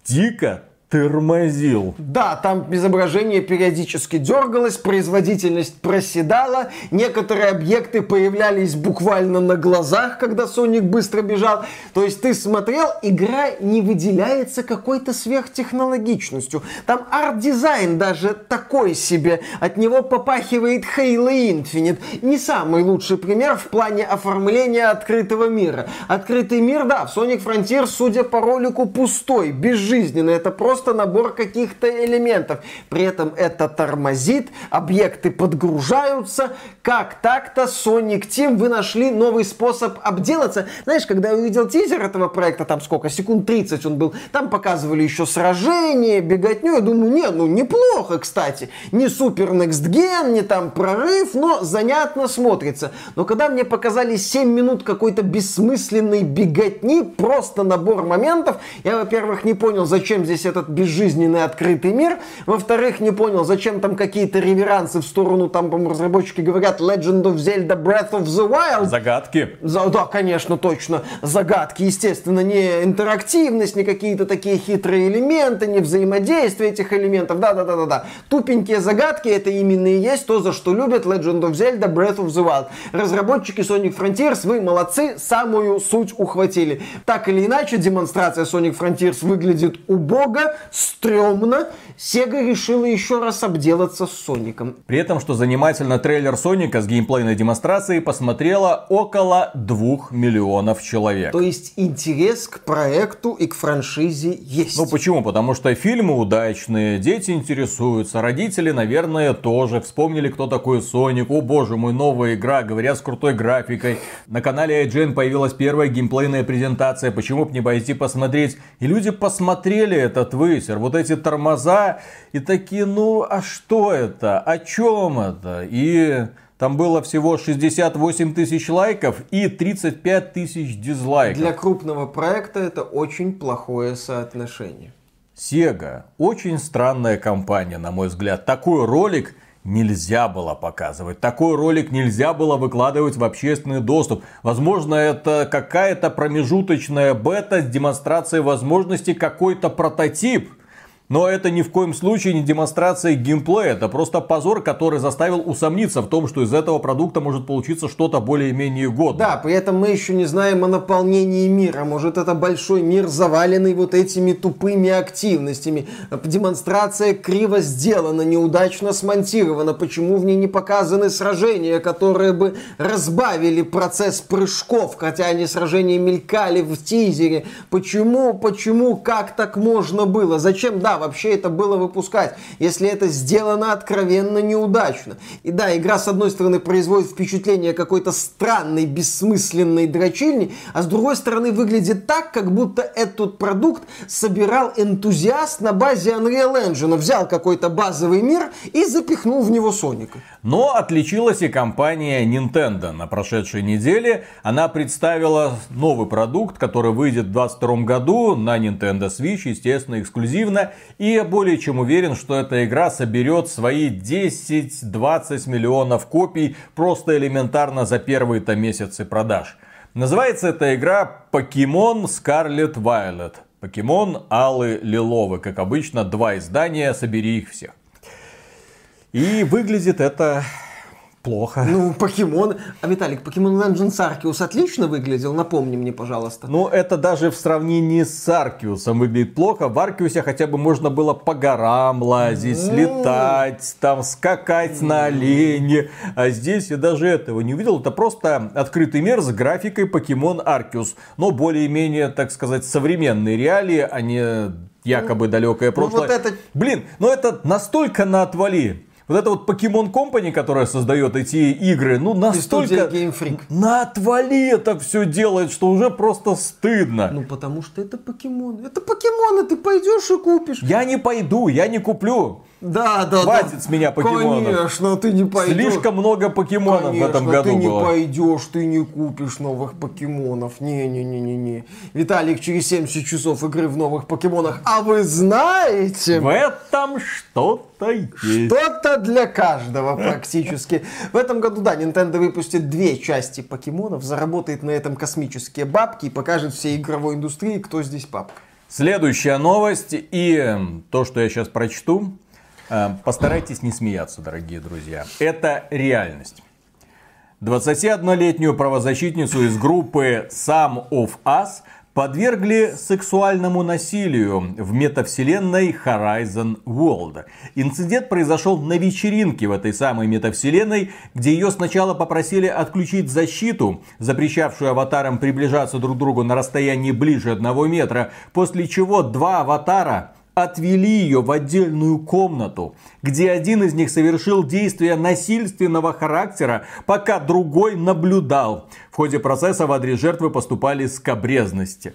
дико тормозил. Да, там изображение периодически дергалось, производительность проседала, некоторые объекты появлялись буквально на глазах, когда Соник быстро бежал. То есть ты смотрел, игра не выделяется какой-то сверхтехнологичностью. Там арт-дизайн даже такой себе. От него попахивает Halo Infinite. Не самый лучший пример в плане оформления открытого мира. Открытый мир, да, в Sonic Frontier, судя по ролику, пустой, безжизненный. Это просто просто набор каких-то элементов. При этом это тормозит, объекты подгружаются. Как так-то, Sonic Team, вы нашли новый способ обделаться. Знаешь, когда я увидел тизер этого проекта, там сколько, секунд 30 он был, там показывали еще сражение, беготню. Я думаю, не, ну неплохо, кстати. Не супер Next Gen, не там прорыв, но занятно смотрится. Но когда мне показали 7 минут какой-то бессмысленной беготни, просто набор моментов, я, во-первых, не понял, зачем здесь этот безжизненный открытый мир. Во-вторых, не понял, зачем там какие-то реверансы в сторону, там, по разработчики говорят, Legend of Zelda Breath of the Wild. Загадки. За, да, конечно, точно. Загадки, естественно, не интерактивность, не какие-то такие хитрые элементы, не взаимодействие этих элементов. Да-да-да-да-да. Тупенькие загадки, это именно и есть то, за что любят Legend of Zelda Breath of the Wild. Разработчики Sonic Frontiers, вы молодцы, самую суть ухватили. Так или иначе, демонстрация Sonic Frontiers выглядит убого, стрёмно, Sega решила еще раз обделаться с Соником. При этом, что занимательно, трейлер Соника с геймплейной демонстрацией посмотрело около двух миллионов человек. То есть интерес к проекту и к франшизе есть. Ну почему? Потому что фильмы удачные, дети интересуются, родители, наверное, тоже вспомнили, кто такой Соник. О боже мой, новая игра, говорят, с крутой графикой. На канале IGN появилась первая геймплейная презентация, почему бы не пойти посмотреть. И люди посмотрели этот высер, вот эти тормоза, и такие, ну а что это, о чем это? И там было всего 68 тысяч лайков и 35 тысяч дизлайков. Для крупного проекта это очень плохое соотношение. Sega очень странная компания, на мой взгляд. Такой ролик нельзя было показывать. Такой ролик нельзя было выкладывать в общественный доступ. Возможно, это какая-то промежуточная бета с демонстрацией возможности какой-то прототип. Но это ни в коем случае не демонстрация геймплея, это просто позор, который заставил усомниться в том, что из этого продукта может получиться что-то более-менее годное. Да, при этом мы еще не знаем о наполнении мира. Может это большой мир, заваленный вот этими тупыми активностями. Демонстрация криво сделана, неудачно смонтирована. Почему в ней не показаны сражения, которые бы разбавили процесс прыжков, хотя они сражения мелькали в тизере. Почему, почему, как так можно было? Зачем? Да, вообще это было выпускать, если это сделано откровенно неудачно? И да, игра с одной стороны производит впечатление какой-то странной, бессмысленной дрочильни, а с другой стороны выглядит так, как будто этот продукт собирал энтузиаст на базе Unreal Engine. Взял какой-то базовый мир и запихнул в него Соника. Но отличилась и компания Nintendo. На прошедшей неделе она представила новый продукт, который выйдет в 2022 году на Nintendo Switch, естественно, эксклюзивно. И я более чем уверен, что эта игра соберет свои 10-20 миллионов копий просто элементарно за первые-то месяцы продаж. Называется эта игра Pokemon Scarlet Violet. Покемон Алый Лиловый. Как обычно, два издания, собери их всех. И выглядит это плохо. Ну, покемон. А, Виталик, покемон Legends Arceus отлично выглядел? Напомни мне, пожалуйста. Ну, это даже в сравнении с Аркиусом выглядит плохо. В Аркиусе хотя бы можно было по горам лазить, mm. летать, там скакать mm. на олене. А здесь я даже этого не увидел. Это просто открытый мир с графикой покемон Аркиус. Но более-менее, так сказать, современные реалии, а не якобы далекое прошлое. Ну, вот это... Блин, ну это настолько на отвали. Вот это вот Pokemon Company, которая создает эти игры, ну настолько на отвали это все делает, что уже просто стыдно. Ну потому что это покемон. Это покемоны, ты пойдешь и купишь. Я не пойду, я не куплю. Да, да, Хватит да. с меня покемонов. Конечно, ты не пойдешь. Слишком много покемонов Конечно, в этом году ты не было. пойдешь, ты не купишь новых покемонов. Не-не-не-не-не. Виталик, через 70 часов игры в новых покемонах. А вы знаете... В этом что-то есть. Что-то для каждого практически. В этом году, да, Nintendo выпустит две части покемонов, заработает на этом космические бабки и покажет всей игровой индустрии, кто здесь папка. Следующая новость и то, что я сейчас прочту, постарайтесь не смеяться, дорогие друзья. Это реальность. 21-летнюю правозащитницу из группы Some of Us подвергли сексуальному насилию в метавселенной Horizon World. Инцидент произошел на вечеринке в этой самой метавселенной, где ее сначала попросили отключить защиту, запрещавшую аватарам приближаться друг к другу на расстоянии ближе одного метра, после чего два аватара отвели ее в отдельную комнату, где один из них совершил действия насильственного характера, пока другой наблюдал. В ходе процесса в адрес жертвы поступали скобрезности.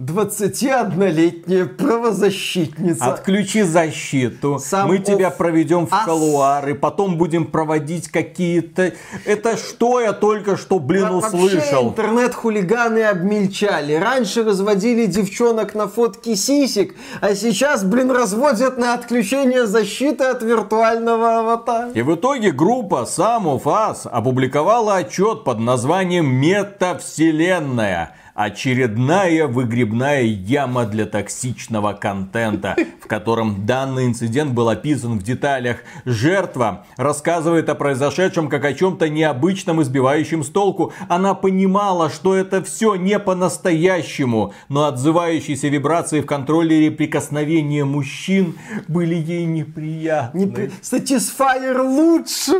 21-летняя правозащитница. Отключи защиту. Сам Мы тебя проведем в колуары, потом будем проводить какие-то... Это что я только что, блин, а услышал? интернет-хулиганы обмельчали. Раньше разводили девчонок на фотки сисек, а сейчас, блин, разводят на отключение защиты от виртуального аватара. И в итоге группа of Us опубликовала отчет под названием «Метавселенная» очередная выгребная яма для токсичного контента, в котором данный инцидент был описан в деталях. Жертва рассказывает о произошедшем как о чем-то необычном, избивающем с толку. Она понимала, что это все не по-настоящему, но отзывающиеся вибрации в контроллере прикосновения мужчин были ей неприятны. Непри... Satisfyer лучше!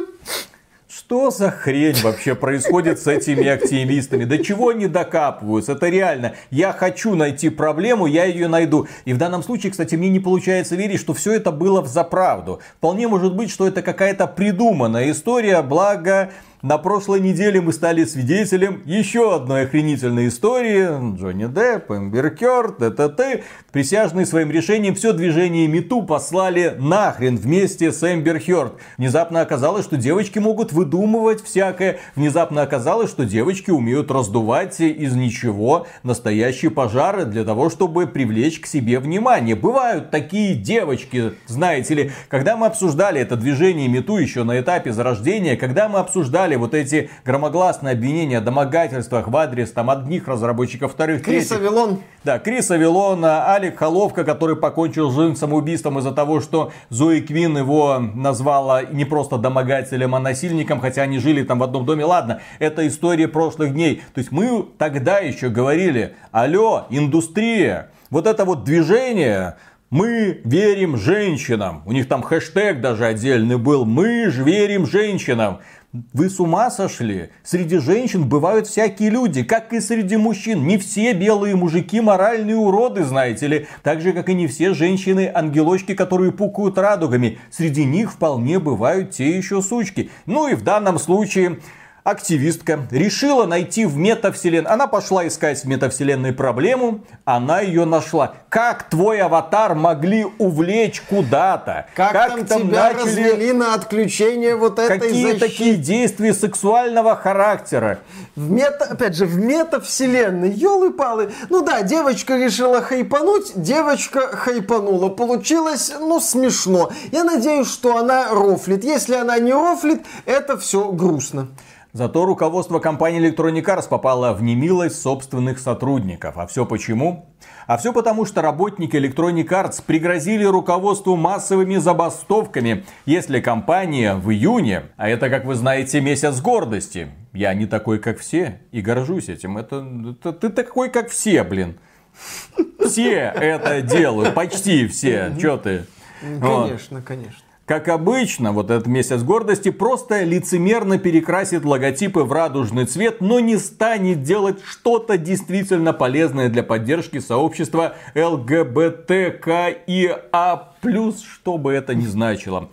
Что за хрень вообще происходит с этими активистами? До чего они докапываются? Это реально. Я хочу найти проблему, я ее найду. И в данном случае, кстати, мне не получается верить, что все это было в заправду. Вполне может быть, что это какая-то придуманная история, благо на прошлой неделе мы стали свидетелем еще одной охренительной истории. Джонни Депп, Эмбер Кёрд, ТТТ. Присяжные своим решением все движение Мету послали нахрен вместе с Эмбер Хёрд. Внезапно оказалось, что девочки могут выдумывать всякое. Внезапно оказалось, что девочки умеют раздувать из ничего настоящие пожары для того, чтобы привлечь к себе внимание. Бывают такие девочки, знаете ли. Когда мы обсуждали это движение Мету еще на этапе зарождения, когда мы обсуждали обсуждали вот эти громогласные обвинения о домогательствах в адрес там одних разработчиков, вторых, Крис третьих. Авилон. Да, Крис Авилон, Алик Холовка, который покончил жизнь самоубийством из-за того, что Зои Квин его назвала не просто домогателем, а насильником, хотя они жили там в одном доме. Ладно, это история прошлых дней. То есть мы тогда еще говорили, алло, индустрия, вот это вот движение, Мы верим женщинам. У них там хэштег даже отдельный был. Мы же верим женщинам. Вы с ума сошли? Среди женщин бывают всякие люди, как и среди мужчин. Не все белые мужики моральные уроды, знаете ли. Так же, как и не все женщины ангелочки, которые пукают радугами. Среди них вполне бывают те еще сучки. Ну и в данном случае активистка решила найти в метавселенной. Она пошла искать в метавселенной проблему, она ее нашла. Как твой аватар могли увлечь куда-то? Как, как там, там тебя начали... развели на отключение вот этой Какие защиты? такие действия сексуального характера? В мета, опять же, в метавселенной, елы-палы. Ну да, девочка решила хайпануть, девочка хайпанула. Получилось, ну, смешно. Я надеюсь, что она рофлит. Если она не рофлит, это все грустно. Зато руководство компании Electronic Arts попало в немилость собственных сотрудников. А все почему? А все потому, что работники Electronic Arts пригрозили руководству массовыми забастовками, если компания в июне, а это, как вы знаете, месяц гордости. Я не такой, как все, и горжусь этим. Это, это ты такой, как все, блин. Все это делают, почти все. Че ты? Конечно, конечно. Как обычно, вот этот месяц гордости просто лицемерно перекрасит логотипы в радужный цвет, но не станет делать что-то действительно полезное для поддержки сообщества ЛГБТКИА+, что бы это ни значило.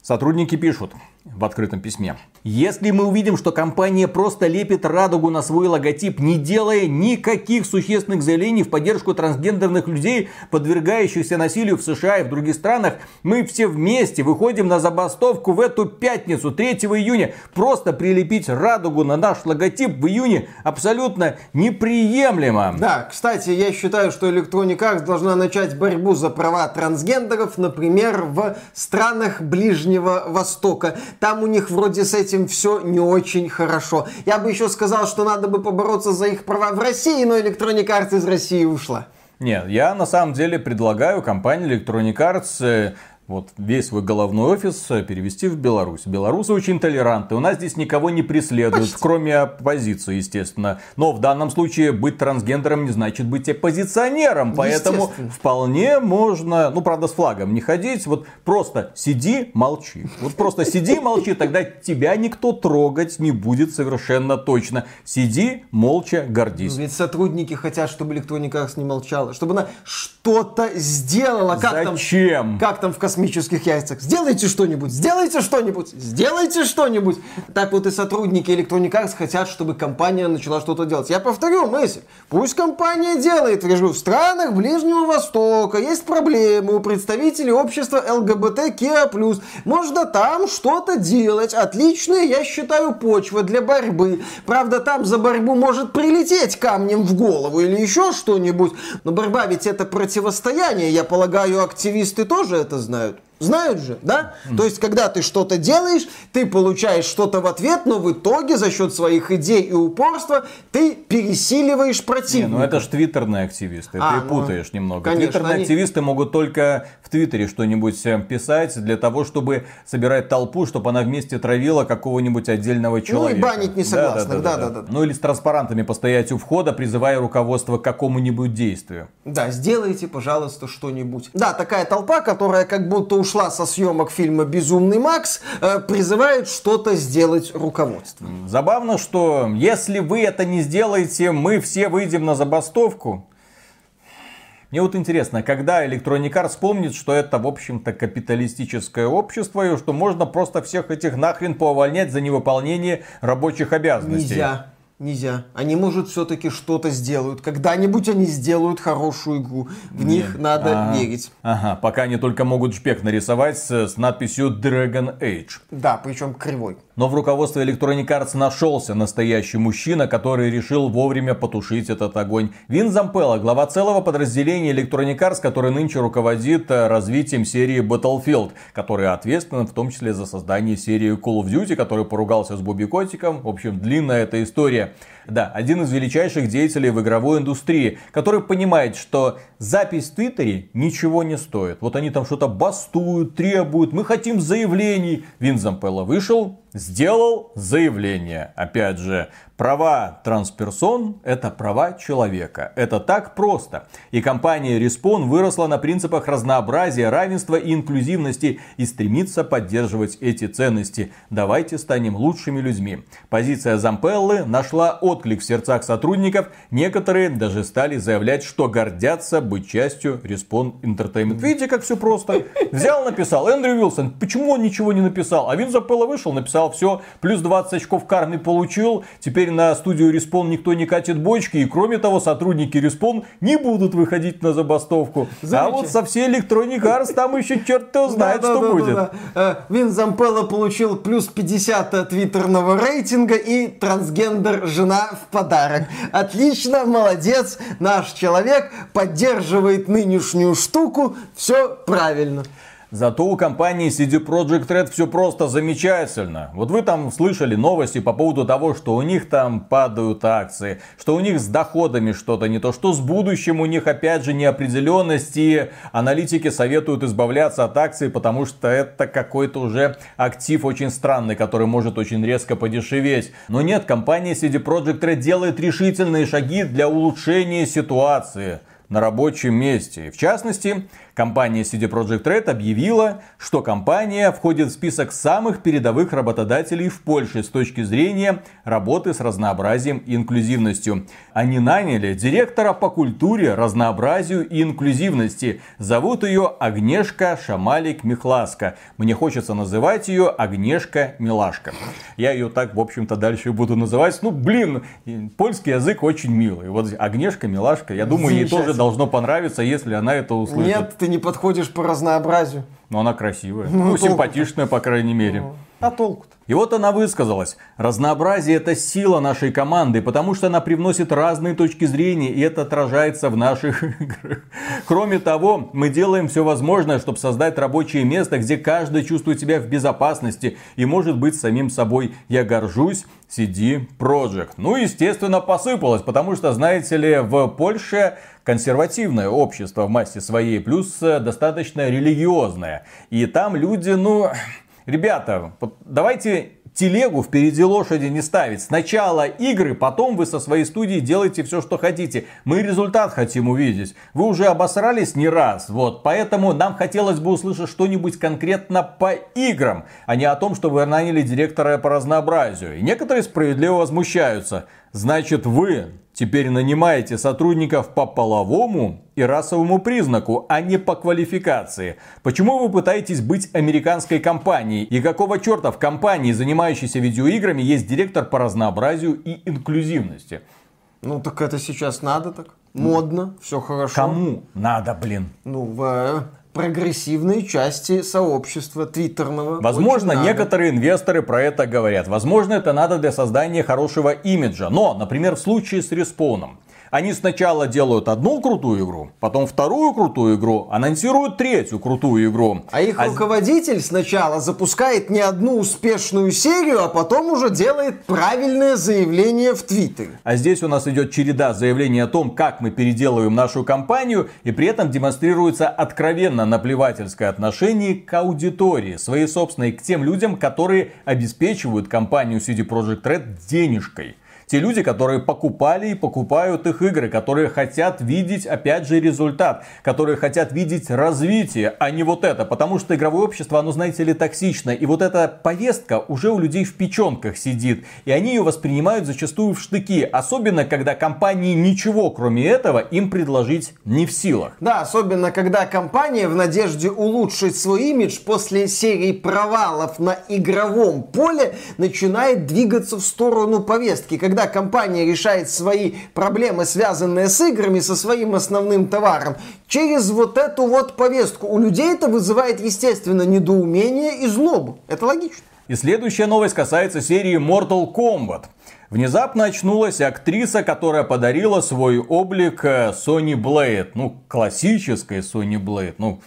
Сотрудники пишут в открытом письме. Если мы увидим, что компания просто лепит радугу на свой логотип, не делая никаких существенных заявлений в поддержку трансгендерных людей, подвергающихся насилию в США и в других странах, мы все вместе выходим на забастовку в эту пятницу, 3 июня. Просто прилепить радугу на наш логотип в июне абсолютно неприемлемо. Да, кстати, я считаю, что Electronic Arts должна начать борьбу за права трансгендеров, например, в странах Ближнего Востока. Там у них вроде с этим этим все не очень хорошо. Я бы еще сказал, что надо бы побороться за их права в России, но Electronic Arts из России ушла. Нет, я на самом деле предлагаю компании Electronic Arts э, вот весь свой головной офис э, перевести в Беларусь. Белорусы очень толерантны. У нас здесь никого не преследуют, Почти. кроме оппозиции, естественно. Но в данном случае быть трансгендером не значит быть оппозиционером. Поэтому вполне можно, ну правда с флагом не ходить, вот просто сиди, молчи. Вот просто сиди, молчи, тогда тебя никто трогать не будет совершенно точно. Сиди, молча, гордись. Ведь сотрудники хотят, чтобы Electronic Arts не молчала, чтобы она что-то сделала. Как Зачем? Там, как там в космическом космических яйцах. Сделайте что-нибудь, сделайте что-нибудь, сделайте что-нибудь. Так вот и сотрудники Electronic Arts хотят, чтобы компания начала что-то делать. Я повторю мысль. Пусть компания делает. Я в странах Ближнего Востока есть проблемы у представителей общества ЛГБТКИА+. Можно там что-то делать. Отличная, я считаю, почва для борьбы. Правда, там за борьбу может прилететь камнем в голову или еще что-нибудь. Но борьба ведь это противостояние. Я полагаю, активисты тоже это знают. out Знают же, да? Mm. То есть, когда ты что-то делаешь, ты получаешь что-то в ответ, но в итоге за счет своих идей и упорства ты пересиливаешь противника. Не, ну это же твиттерные активисты, а, ты ну, путаешь немного. Конечно, твиттерные они... активисты могут только в твиттере что-нибудь э, писать для того, чтобы собирать толпу, чтобы она вместе травила какого-нибудь отдельного человека. Ну и банить не согласных, да, да, да. да, да. Ну или с транспарантами постоять у входа, призывая руководство к какому-нибудь действию. Да, сделайте, пожалуйста, что-нибудь. Да, такая толпа, которая как будто уж ушла со съемок фильма «Безумный Макс», э, призывает что-то сделать руководство. Забавно, что если вы это не сделаете, мы все выйдем на забастовку. Мне вот интересно, когда Electronic Arts вспомнит, что это, в общем-то, капиталистическое общество, и что можно просто всех этих нахрен поувольнять за невыполнение рабочих обязанностей. Нельзя. Нельзя. Они, может, все-таки что-то сделают. Когда-нибудь они сделают хорошую игру. В Нет. них надо ага. верить. Ага, пока они только могут шпек нарисовать с, с надписью Dragon Age. Да, причем кривой. Но в руководстве Electronic Arts нашелся настоящий мужчина, который решил вовремя потушить этот огонь. Вин Зампелло, глава целого подразделения Electronic Arts, который нынче руководит э, развитием серии Battlefield, который ответственен в том числе за создание серии Call of Duty, который поругался с Бобби Котиком. В общем, длинная эта история. Да, один из величайших деятелей в игровой индустрии, который понимает, что запись в Твиттере ничего не стоит. Вот они там что-то бастуют, требуют, мы хотим заявлений. Вин Зампелло вышел, сделал заявление. Опять же, права трансперсон – это права человека. Это так просто. И компания Respawn выросла на принципах разнообразия, равенства и инклюзивности и стремится поддерживать эти ценности. Давайте станем лучшими людьми. Позиция Зампеллы нашла отклик в сердцах сотрудников. Некоторые даже стали заявлять, что гордятся быть частью Respawn Entertainment. Видите, как все просто. Взял, написал. Эндрю Уилсон, почему он ничего не написал? А Вин Зампелло вышел, написал все, плюс 20 очков кармы получил, теперь на студию Респон никто не катит бочки, и кроме того, сотрудники Респон не будут выходить на забастовку. А вот со всей Electronic Arts там еще черт кто знает, что будет. Э, Вин Зампелло получил плюс 50 твиттерного рейтинга и трансгендер жена в подарок. Отлично, молодец, наш человек поддерживает нынешнюю штуку, все правильно. Зато у компании CD Projekt Red все просто замечательно. Вот вы там слышали новости по поводу того, что у них там падают акции, что у них с доходами что-то не то, что с будущим у них опять же неопределенность и аналитики советуют избавляться от акций, потому что это какой-то уже актив очень странный, который может очень резко подешеветь. Но нет, компания CD Projekt Red делает решительные шаги для улучшения ситуации на рабочем месте. В частности, Компания CD Projekt Red объявила, что компания входит в список самых передовых работодателей в Польше с точки зрения работы с разнообразием и инклюзивностью. Они наняли директора по культуре, разнообразию и инклюзивности. Зовут ее Агнешка Шамалик Михласка. Мне хочется называть ее Агнешка Милашка. Я ее так, в общем-то, дальше буду называть. Ну, блин, польский язык очень милый. Вот Агнешка Милашка, я думаю, ей тоже должно понравиться, если она это услышит. Нет, ты не подходишь по разнообразию. Но она красивая. Ну, ну симпатичная, по крайней мере. Ну, а толку-то? И вот она высказалась. Разнообразие это сила нашей команды, потому что она привносит разные точки зрения, и это отражается в наших играх. Кроме того, мы делаем все возможное, чтобы создать рабочее место, где каждый чувствует себя в безопасности и может быть самим собой. Я горжусь CD Projekt. Ну, естественно, посыпалось, потому что, знаете ли, в Польше консервативное общество в массе своей, плюс достаточно религиозное. И там люди, ну, Ребята, давайте телегу впереди лошади не ставить. Сначала игры, потом вы со своей студии делаете все, что хотите. Мы результат хотим увидеть. Вы уже обосрались не раз, вот. Поэтому нам хотелось бы услышать что-нибудь конкретно по играм, а не о том, что вы наняли директора по разнообразию. И некоторые справедливо возмущаются. Значит, вы теперь нанимаете сотрудников по половому и расовому признаку, а не по квалификации. Почему вы пытаетесь быть американской компанией? И какого черта в компании, занимающейся видеоиграми, есть директор по разнообразию и инклюзивности? Ну так это сейчас надо так. Модно, все хорошо. Кому надо, блин? Ну, в прогрессивной части сообщества твиттерного. Возможно, некоторые инвесторы про это говорят. Возможно, это надо для создания хорошего имиджа. Но, например, в случае с респоном. Они сначала делают одну крутую игру, потом вторую крутую игру, анонсируют третью крутую игру. А их а... руководитель сначала запускает не одну успешную серию, а потом уже делает правильное заявление в Твиттере. А здесь у нас идет череда заявлений о том, как мы переделываем нашу компанию, и при этом демонстрируется откровенно наплевательское отношение к аудитории, своей собственной, к тем людям, которые обеспечивают компанию CD Projekt Red денежкой. Те люди, которые покупали и покупают их игры, которые хотят видеть, опять же, результат, которые хотят видеть развитие, а не вот это. Потому что игровое общество, оно, знаете ли, токсично. И вот эта повестка уже у людей в печенках сидит. И они ее воспринимают зачастую в штыки. Особенно, когда компании ничего, кроме этого, им предложить не в силах. Да, особенно, когда компания в надежде улучшить свой имидж после серии провалов на игровом поле начинает двигаться в сторону повестки. Когда когда компания решает свои проблемы, связанные с играми, со своим основным товаром, через вот эту вот повестку. У людей это вызывает, естественно, недоумение и злобу. Это логично. И следующая новость касается серии Mortal Kombat. Внезапно очнулась актриса, которая подарила свой облик э, Sony Blade. Ну, классической Sony Blade. Ну,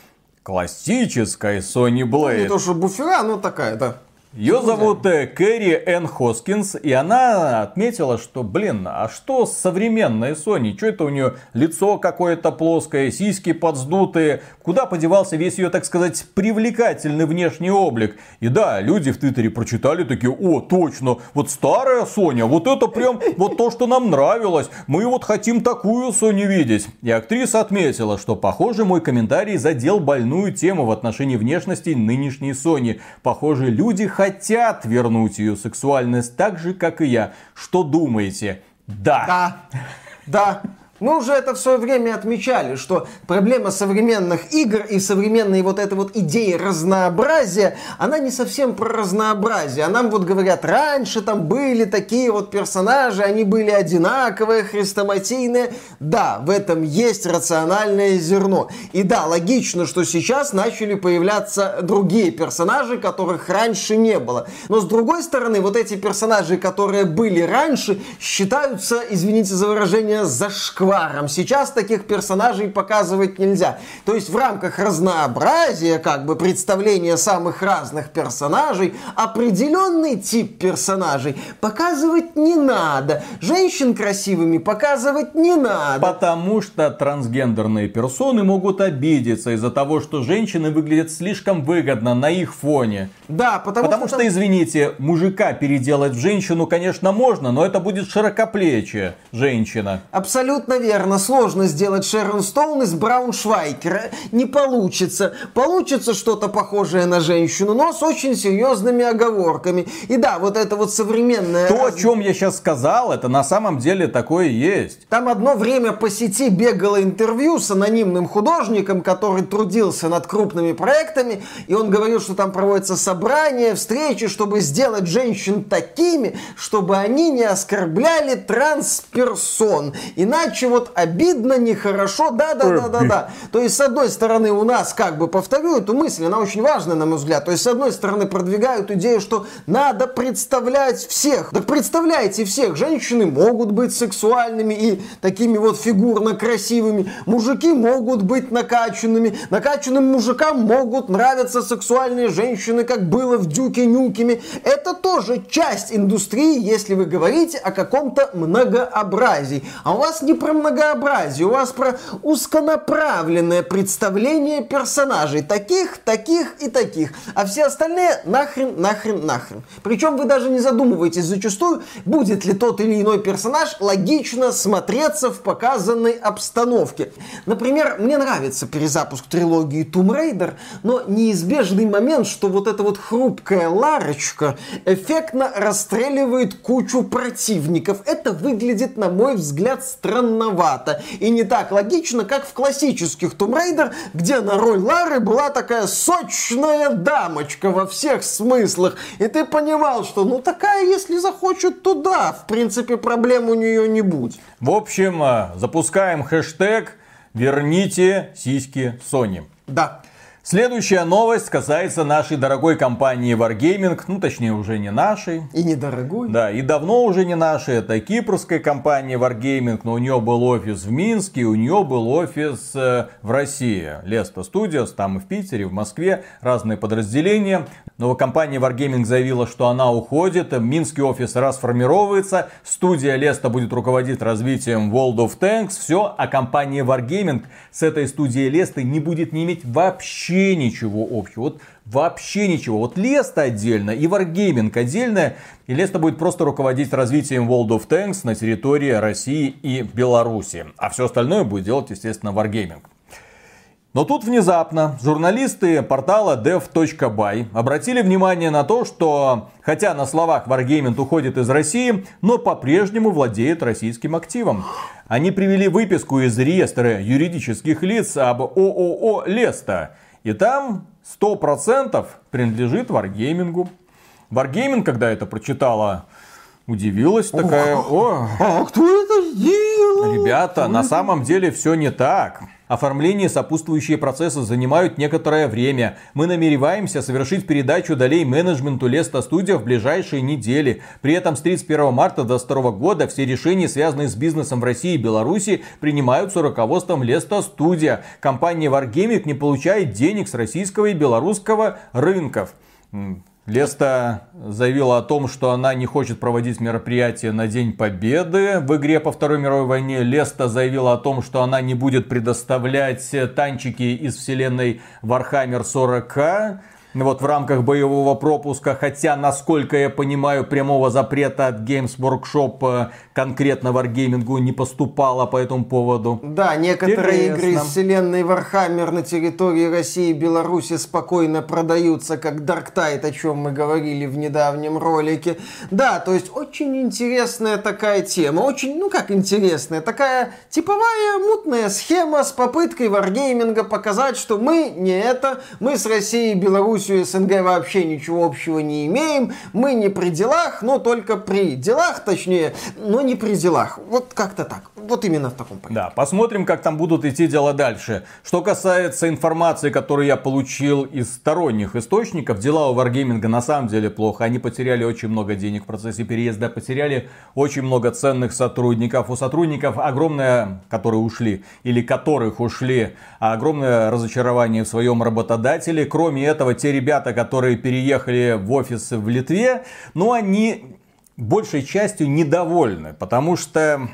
классической Sony Blade. Ну, не то, что буфера, но такая, да. Ее зовут э, Кэрри Энн Хоскинс, и она отметила, что, блин, а что с современной Sony? Что это у нее лицо какое-то плоское, сиськи подсдутые? Куда подевался весь ее, так сказать, привлекательный внешний облик? И да, люди в Твиттере прочитали такие, о, точно, вот старая Соня, вот это прям вот то, что нам нравилось. Мы вот хотим такую Соню видеть. И актриса отметила, что, похоже, мой комментарий задел больную тему в отношении внешности нынешней Сони. Похоже, люди хотят хотят вернуть ее сексуальность так же, как и я. Что думаете? Да. Да. Да. Мы уже это в свое время отмечали, что проблема современных игр и современной вот этой вот идеи разнообразия, она не совсем про разнообразие. А нам вот говорят, раньше там были такие вот персонажи, они были одинаковые, хрестоматийные. Да, в этом есть рациональное зерно. И да, логично, что сейчас начали появляться другие персонажи, которых раньше не было. Но с другой стороны, вот эти персонажи, которые были раньше, считаются, извините за выражение, зашкварными зашкваром. Сейчас таких персонажей показывать нельзя. То есть в рамках разнообразия, как бы представления самых разных персонажей, определенный тип персонажей показывать не надо. Женщин красивыми показывать не надо. Потому что трансгендерные персоны могут обидеться из-за того, что женщины выглядят слишком выгодно на их фоне. Да, потому, потому что, что, извините, мужика переделать в женщину, конечно, можно, но это будет широкоплечья женщина. Абсолютно верно, сложно сделать Шерон Стоун из Брауншвайкера. Не получится. Получится что-то похожее на женщину, но с очень серьезными оговорками. И да, вот это вот современное... То, раз... о чем я сейчас сказал, это на самом деле такое есть. Там одно время по сети бегало интервью с анонимным художником, который трудился над крупными проектами, и он говорил, что там проводятся собрания, встречи, чтобы сделать женщин такими, чтобы они не оскорбляли трансперсон. Иначе вот обидно, нехорошо, да-да-да-да-да. То есть, с одной стороны, у нас, как бы, повторю эту мысль, она очень важная, на мой взгляд. То есть, с одной стороны, продвигают идею, что надо представлять всех. Так представляйте всех. Женщины могут быть сексуальными и такими вот фигурно красивыми. Мужики могут быть накачанными. Накачанным мужикам могут нравиться сексуальные женщины, как было в Дюке Нюкеме. Это тоже часть индустрии, если вы говорите о каком-то многообразии. А у вас не про многообразие, у вас про узконаправленное представление персонажей. Таких, таких и таких. А все остальные нахрен, нахрен, нахрен. Причем вы даже не задумываетесь зачастую, будет ли тот или иной персонаж логично смотреться в показанной обстановке. Например, мне нравится перезапуск трилогии Tomb Raider, но неизбежный момент, что вот эта вот хрупкая Ларочка эффектно расстреливает кучу противников. Это выглядит, на мой взгляд, странно странновато и не так логично, как в классических Tomb Raider, где на роль Лары была такая сочная дамочка во всех смыслах. И ты понимал, что ну такая, если захочет, то да, в принципе проблем у нее не будет. В общем, э, запускаем хэштег «Верните сиськи Sony». Да. Следующая новость касается нашей дорогой компании Wargaming, ну точнее уже не нашей. И не дорогой. Да, и давно уже не нашей, это кипрская компания Wargaming, но у нее был офис в Минске, у нее был офис э, в России. Леста Studios, там и в Питере, в Москве, разные подразделения. Но компания Wargaming заявила, что она уходит, Минский офис расформировывается, студия Леста будет руководить развитием World of Tanks, все, а компания Wargaming с этой студией Леста не будет не иметь вообще вообще ничего общего. Вот вообще ничего. Вот Леста отдельно и Wargaming отдельно. И Леста будет просто руководить развитием World of Tanks на территории России и Беларуси. А все остальное будет делать, естественно, Wargaming. Но тут внезапно журналисты портала dev.by обратили внимание на то, что хотя на словах Wargaming уходит из России, но по-прежнему владеет российским активом. Они привели выписку из реестра юридических лиц об ООО «Леста», и там 100% принадлежит Wargaming. Wargaming, когда это прочитала, удивилась такая, о, а кто это сделал? Ребята, на самом деле все не так. Оформление и сопутствующие процессы занимают некоторое время. Мы намереваемся совершить передачу долей менеджменту Леста Студия в ближайшие недели. При этом с 31 марта до 2022 года все решения, связанные с бизнесом в России и Беларуси, принимаются руководством Леста Студия. Компания Wargaming не получает денег с российского и белорусского рынков. Леста заявила о том, что она не хочет проводить мероприятие на День Победы в игре по Второй мировой войне. Леста заявила о том, что она не будет предоставлять танчики из вселенной Warhammer 40 вот в рамках боевого пропуска, хотя, насколько я понимаю, прямого запрета от Games Workshop э, конкретно Wargaming не поступало по этому поводу. Да, некоторые Интересно. игры из вселенной Warhammer на территории России и Беларуси спокойно продаются, как Dark Tide, о чем мы говорили в недавнем ролике. Да, то есть очень интересная такая тема, очень, ну как интересная, такая типовая мутная схема с попыткой Wargaming показать, что мы не это, мы с Россией и Беларусью Белоруссию СНГ вообще ничего общего не имеем. Мы не при делах, но только при делах, точнее, но не при делах. Вот как-то так. Вот именно в таком порядке. Да, посмотрим, как там будут идти дела дальше. Что касается информации, которую я получил из сторонних источников, дела у Wargaming на самом деле плохо. Они потеряли очень много денег в процессе переезда, потеряли очень много ценных сотрудников. У сотрудников огромное, которые ушли, или которых ушли, огромное разочарование в своем работодателе. Кроме этого, те ребята, которые переехали в офис в Литве, ну, они большей частью недовольны, потому что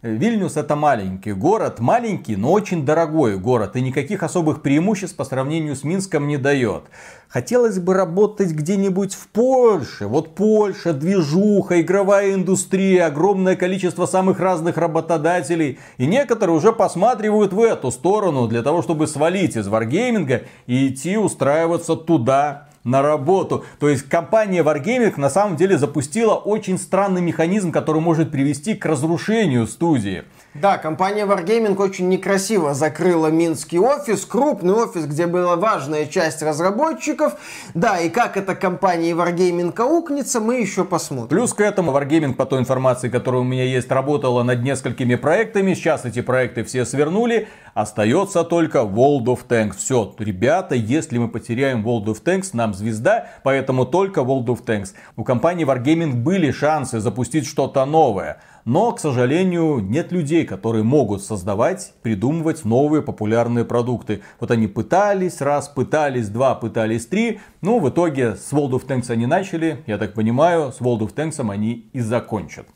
Вильнюс это маленький город, маленький, но очень дорогой город и никаких особых преимуществ по сравнению с Минском не дает. Хотелось бы работать где-нибудь в Польше. Вот Польша, движуха, игровая индустрия, огромное количество самых разных работодателей. И некоторые уже посматривают в эту сторону для того, чтобы свалить из варгейминга и идти устраиваться туда, на работу. То есть компания Wargaming на самом деле запустила очень странный механизм, который может привести к разрушению студии. Да, компания Wargaming очень некрасиво закрыла Минский офис, крупный офис, где была важная часть разработчиков. Да, и как эта компания Wargaming аукнется, мы еще посмотрим. Плюс к этому Wargaming, по той информации, которая у меня есть, работала над несколькими проектами. Сейчас эти проекты все свернули. Остается только World of Tanks. Все, ребята, если мы потеряем World of Tanks, нам звезда, поэтому только World of Tanks. У компании Wargaming были шансы запустить что-то новое. Но, к сожалению, нет людей, которые могут создавать, придумывать новые популярные продукты. Вот они пытались, раз, пытались, два, пытались, три. Ну, в итоге с World of Tanks они начали, я так понимаю, с World of Tanks они и закончат.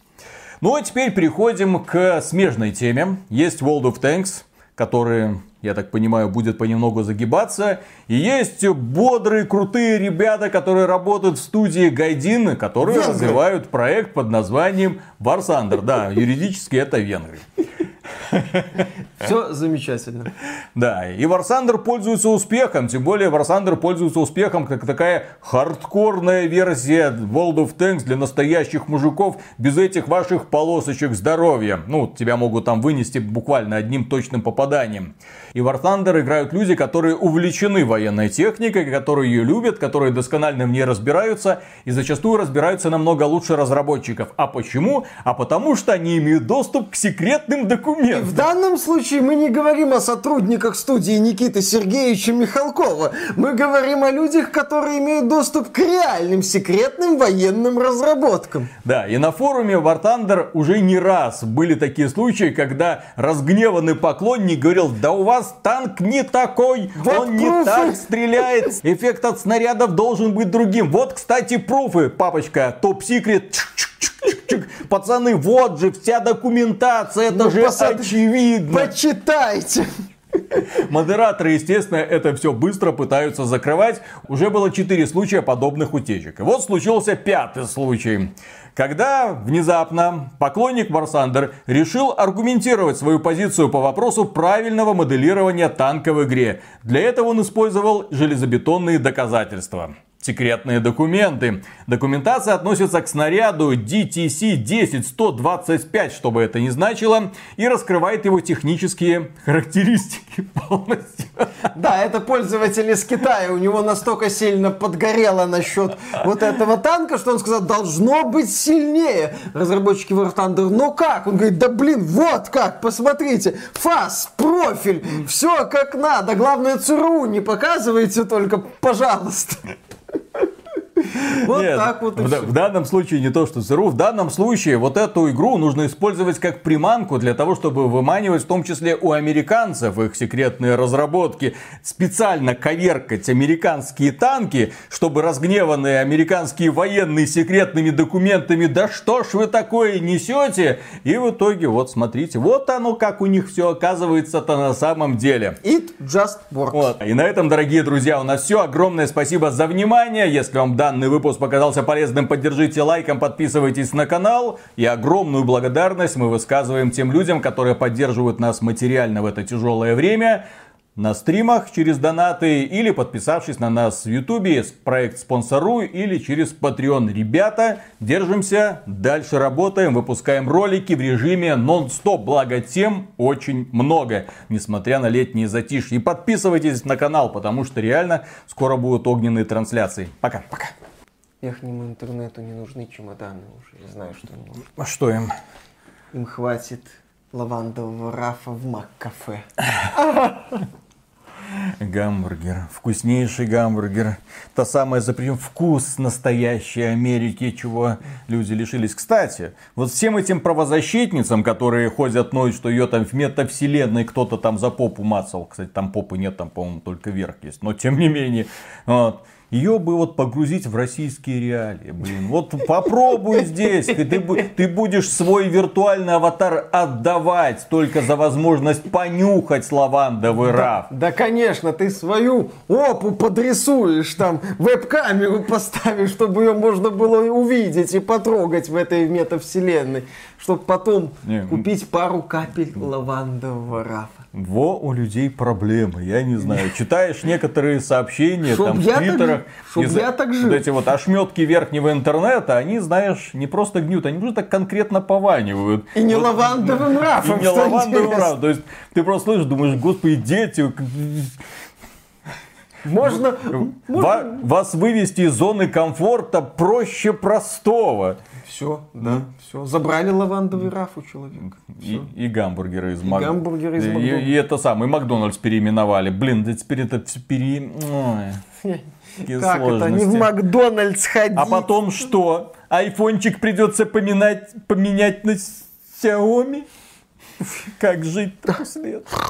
Ну, а теперь переходим к смежной теме. Есть World of Tanks, которые я так понимаю, будет понемногу загибаться. И есть бодрые, крутые ребята, которые работают в студии Gaijin, которые Венгры. развивают проект под названием War Thunder. Да, юридически это венгры. Все замечательно. Да, и War Thunder пользуется успехом, тем более War Thunder пользуется успехом как такая хардкорная версия World of Tanks для настоящих мужиков без этих ваших полосочек здоровья. Ну, тебя могут там вынести буквально одним точным попаданием. И War Thunder играют люди, которые увлечены военной техникой, которые ее любят, которые досконально в ней разбираются и зачастую разбираются намного лучше разработчиков. А почему? А потому что они имеют доступ к секретным документам. В данном случае мы не говорим о сотрудниках студии Никиты Сергеевича Михалкова. Мы говорим о людях, которые имеют доступ к реальным секретным военным разработкам. Да, и на форуме War Thunder уже не раз были такие случаи, когда разгневанный поклонник говорил, да у вас танк не такой, вот он пруфы. не так стреляет. Эффект от снарядов должен быть другим. Вот, кстати, пруфы, папочка, топ-секрет. Пацаны, вот же вся документация, это ну, же посад... очевидно. Почитайте. Модераторы, естественно, это все быстро пытаются закрывать. Уже было 4 случая подобных утечек. И вот случился пятый случай. Когда внезапно поклонник Варсандер решил аргументировать свою позицию по вопросу правильного моделирования танка в игре. Для этого он использовал железобетонные доказательства секретные документы. Документация относится к снаряду DTC-10-125, чтобы это не значило, и раскрывает его технические характеристики полностью. Да, это пользователь из Китая, у него настолько сильно подгорело насчет вот этого танка, что он сказал, должно быть сильнее. Разработчики War Thunder, ну как? Он говорит, да блин, вот как, посмотрите, фас, профиль, все как надо, главное ЦРУ не показывайте только, пожалуйста. Вот так вот в, в данном случае не то, что ЦРУ, в данном случае вот эту игру нужно использовать как приманку для того, чтобы выманивать в том числе у американцев их секретные разработки, специально коверкать американские танки, чтобы разгневанные американские военные секретными документами, да что ж вы такое несете? И в итоге, вот смотрите, вот оно как у них все оказывается-то на самом деле. It just works. Вот. И на этом, дорогие друзья, у нас все. Огромное спасибо за внимание. Если вам данный выпуск показался полезным, поддержите лайком, подписывайтесь на канал. И огромную благодарность мы высказываем тем людям, которые поддерживают нас материально в это тяжелое время на стримах через донаты или подписавшись на нас в ютубе, проект спонсору или через Patreon. Ребята, держимся, дальше работаем, выпускаем ролики в режиме нон-стоп, благо тем очень много, несмотря на летние затишье. И подписывайтесь на канал, потому что реально скоро будут огненные трансляции. Пока. Пока. Верхнему интернету не нужны чемоданы уже, я знаю, что им нужно. А что им? Им хватит лавандового рафа в Мак-кафе. Гамбургер. Вкуснейший гамбургер. Та самая запрем вкус настоящей Америки, чего люди лишились. Кстати, вот всем этим правозащитницам, которые ходят ноют, что ее там в метавселенной кто-то там за попу мацал. Кстати, там попы нет, там, по-моему, только верх есть. Но тем не менее. Вот ее бы вот погрузить в российские реалии. Блин, вот попробуй здесь. Ты, ты будешь свой виртуальный аватар отдавать только за возможность понюхать лавандовый раф. Да, конечно, ты свою опу подрисуешь, там веб-камеру поставишь, чтобы ее можно было увидеть и потрогать в этой метавселенной, чтобы потом Не, купить пару капель лавандового рафа. Во у людей проблемы, я не знаю. Читаешь некоторые сообщения там в твиттерах. Чтоб я так жил. Вот эти вот ошметки верхнего интернета, они, знаешь, не просто гнют, они просто конкретно пованивают. И не вот, лавандовым рафом, И не лавандовым рафом. То есть ты просто слышишь, думаешь, господи, дети, можно, можно... Вас вывести из зоны комфорта проще простого. Все, да, все. Забрали лавандовый раф у человека. И, и гамбургеры из Мак... гамбургеры из и, и, и это самый Макдональдс переименовали. Блин, да теперь это пере... Ой, как это? Не в Макдональдс ходить. А потом что? Айфончик придется поменять, поменять на Xiaomi? Как жить после этого?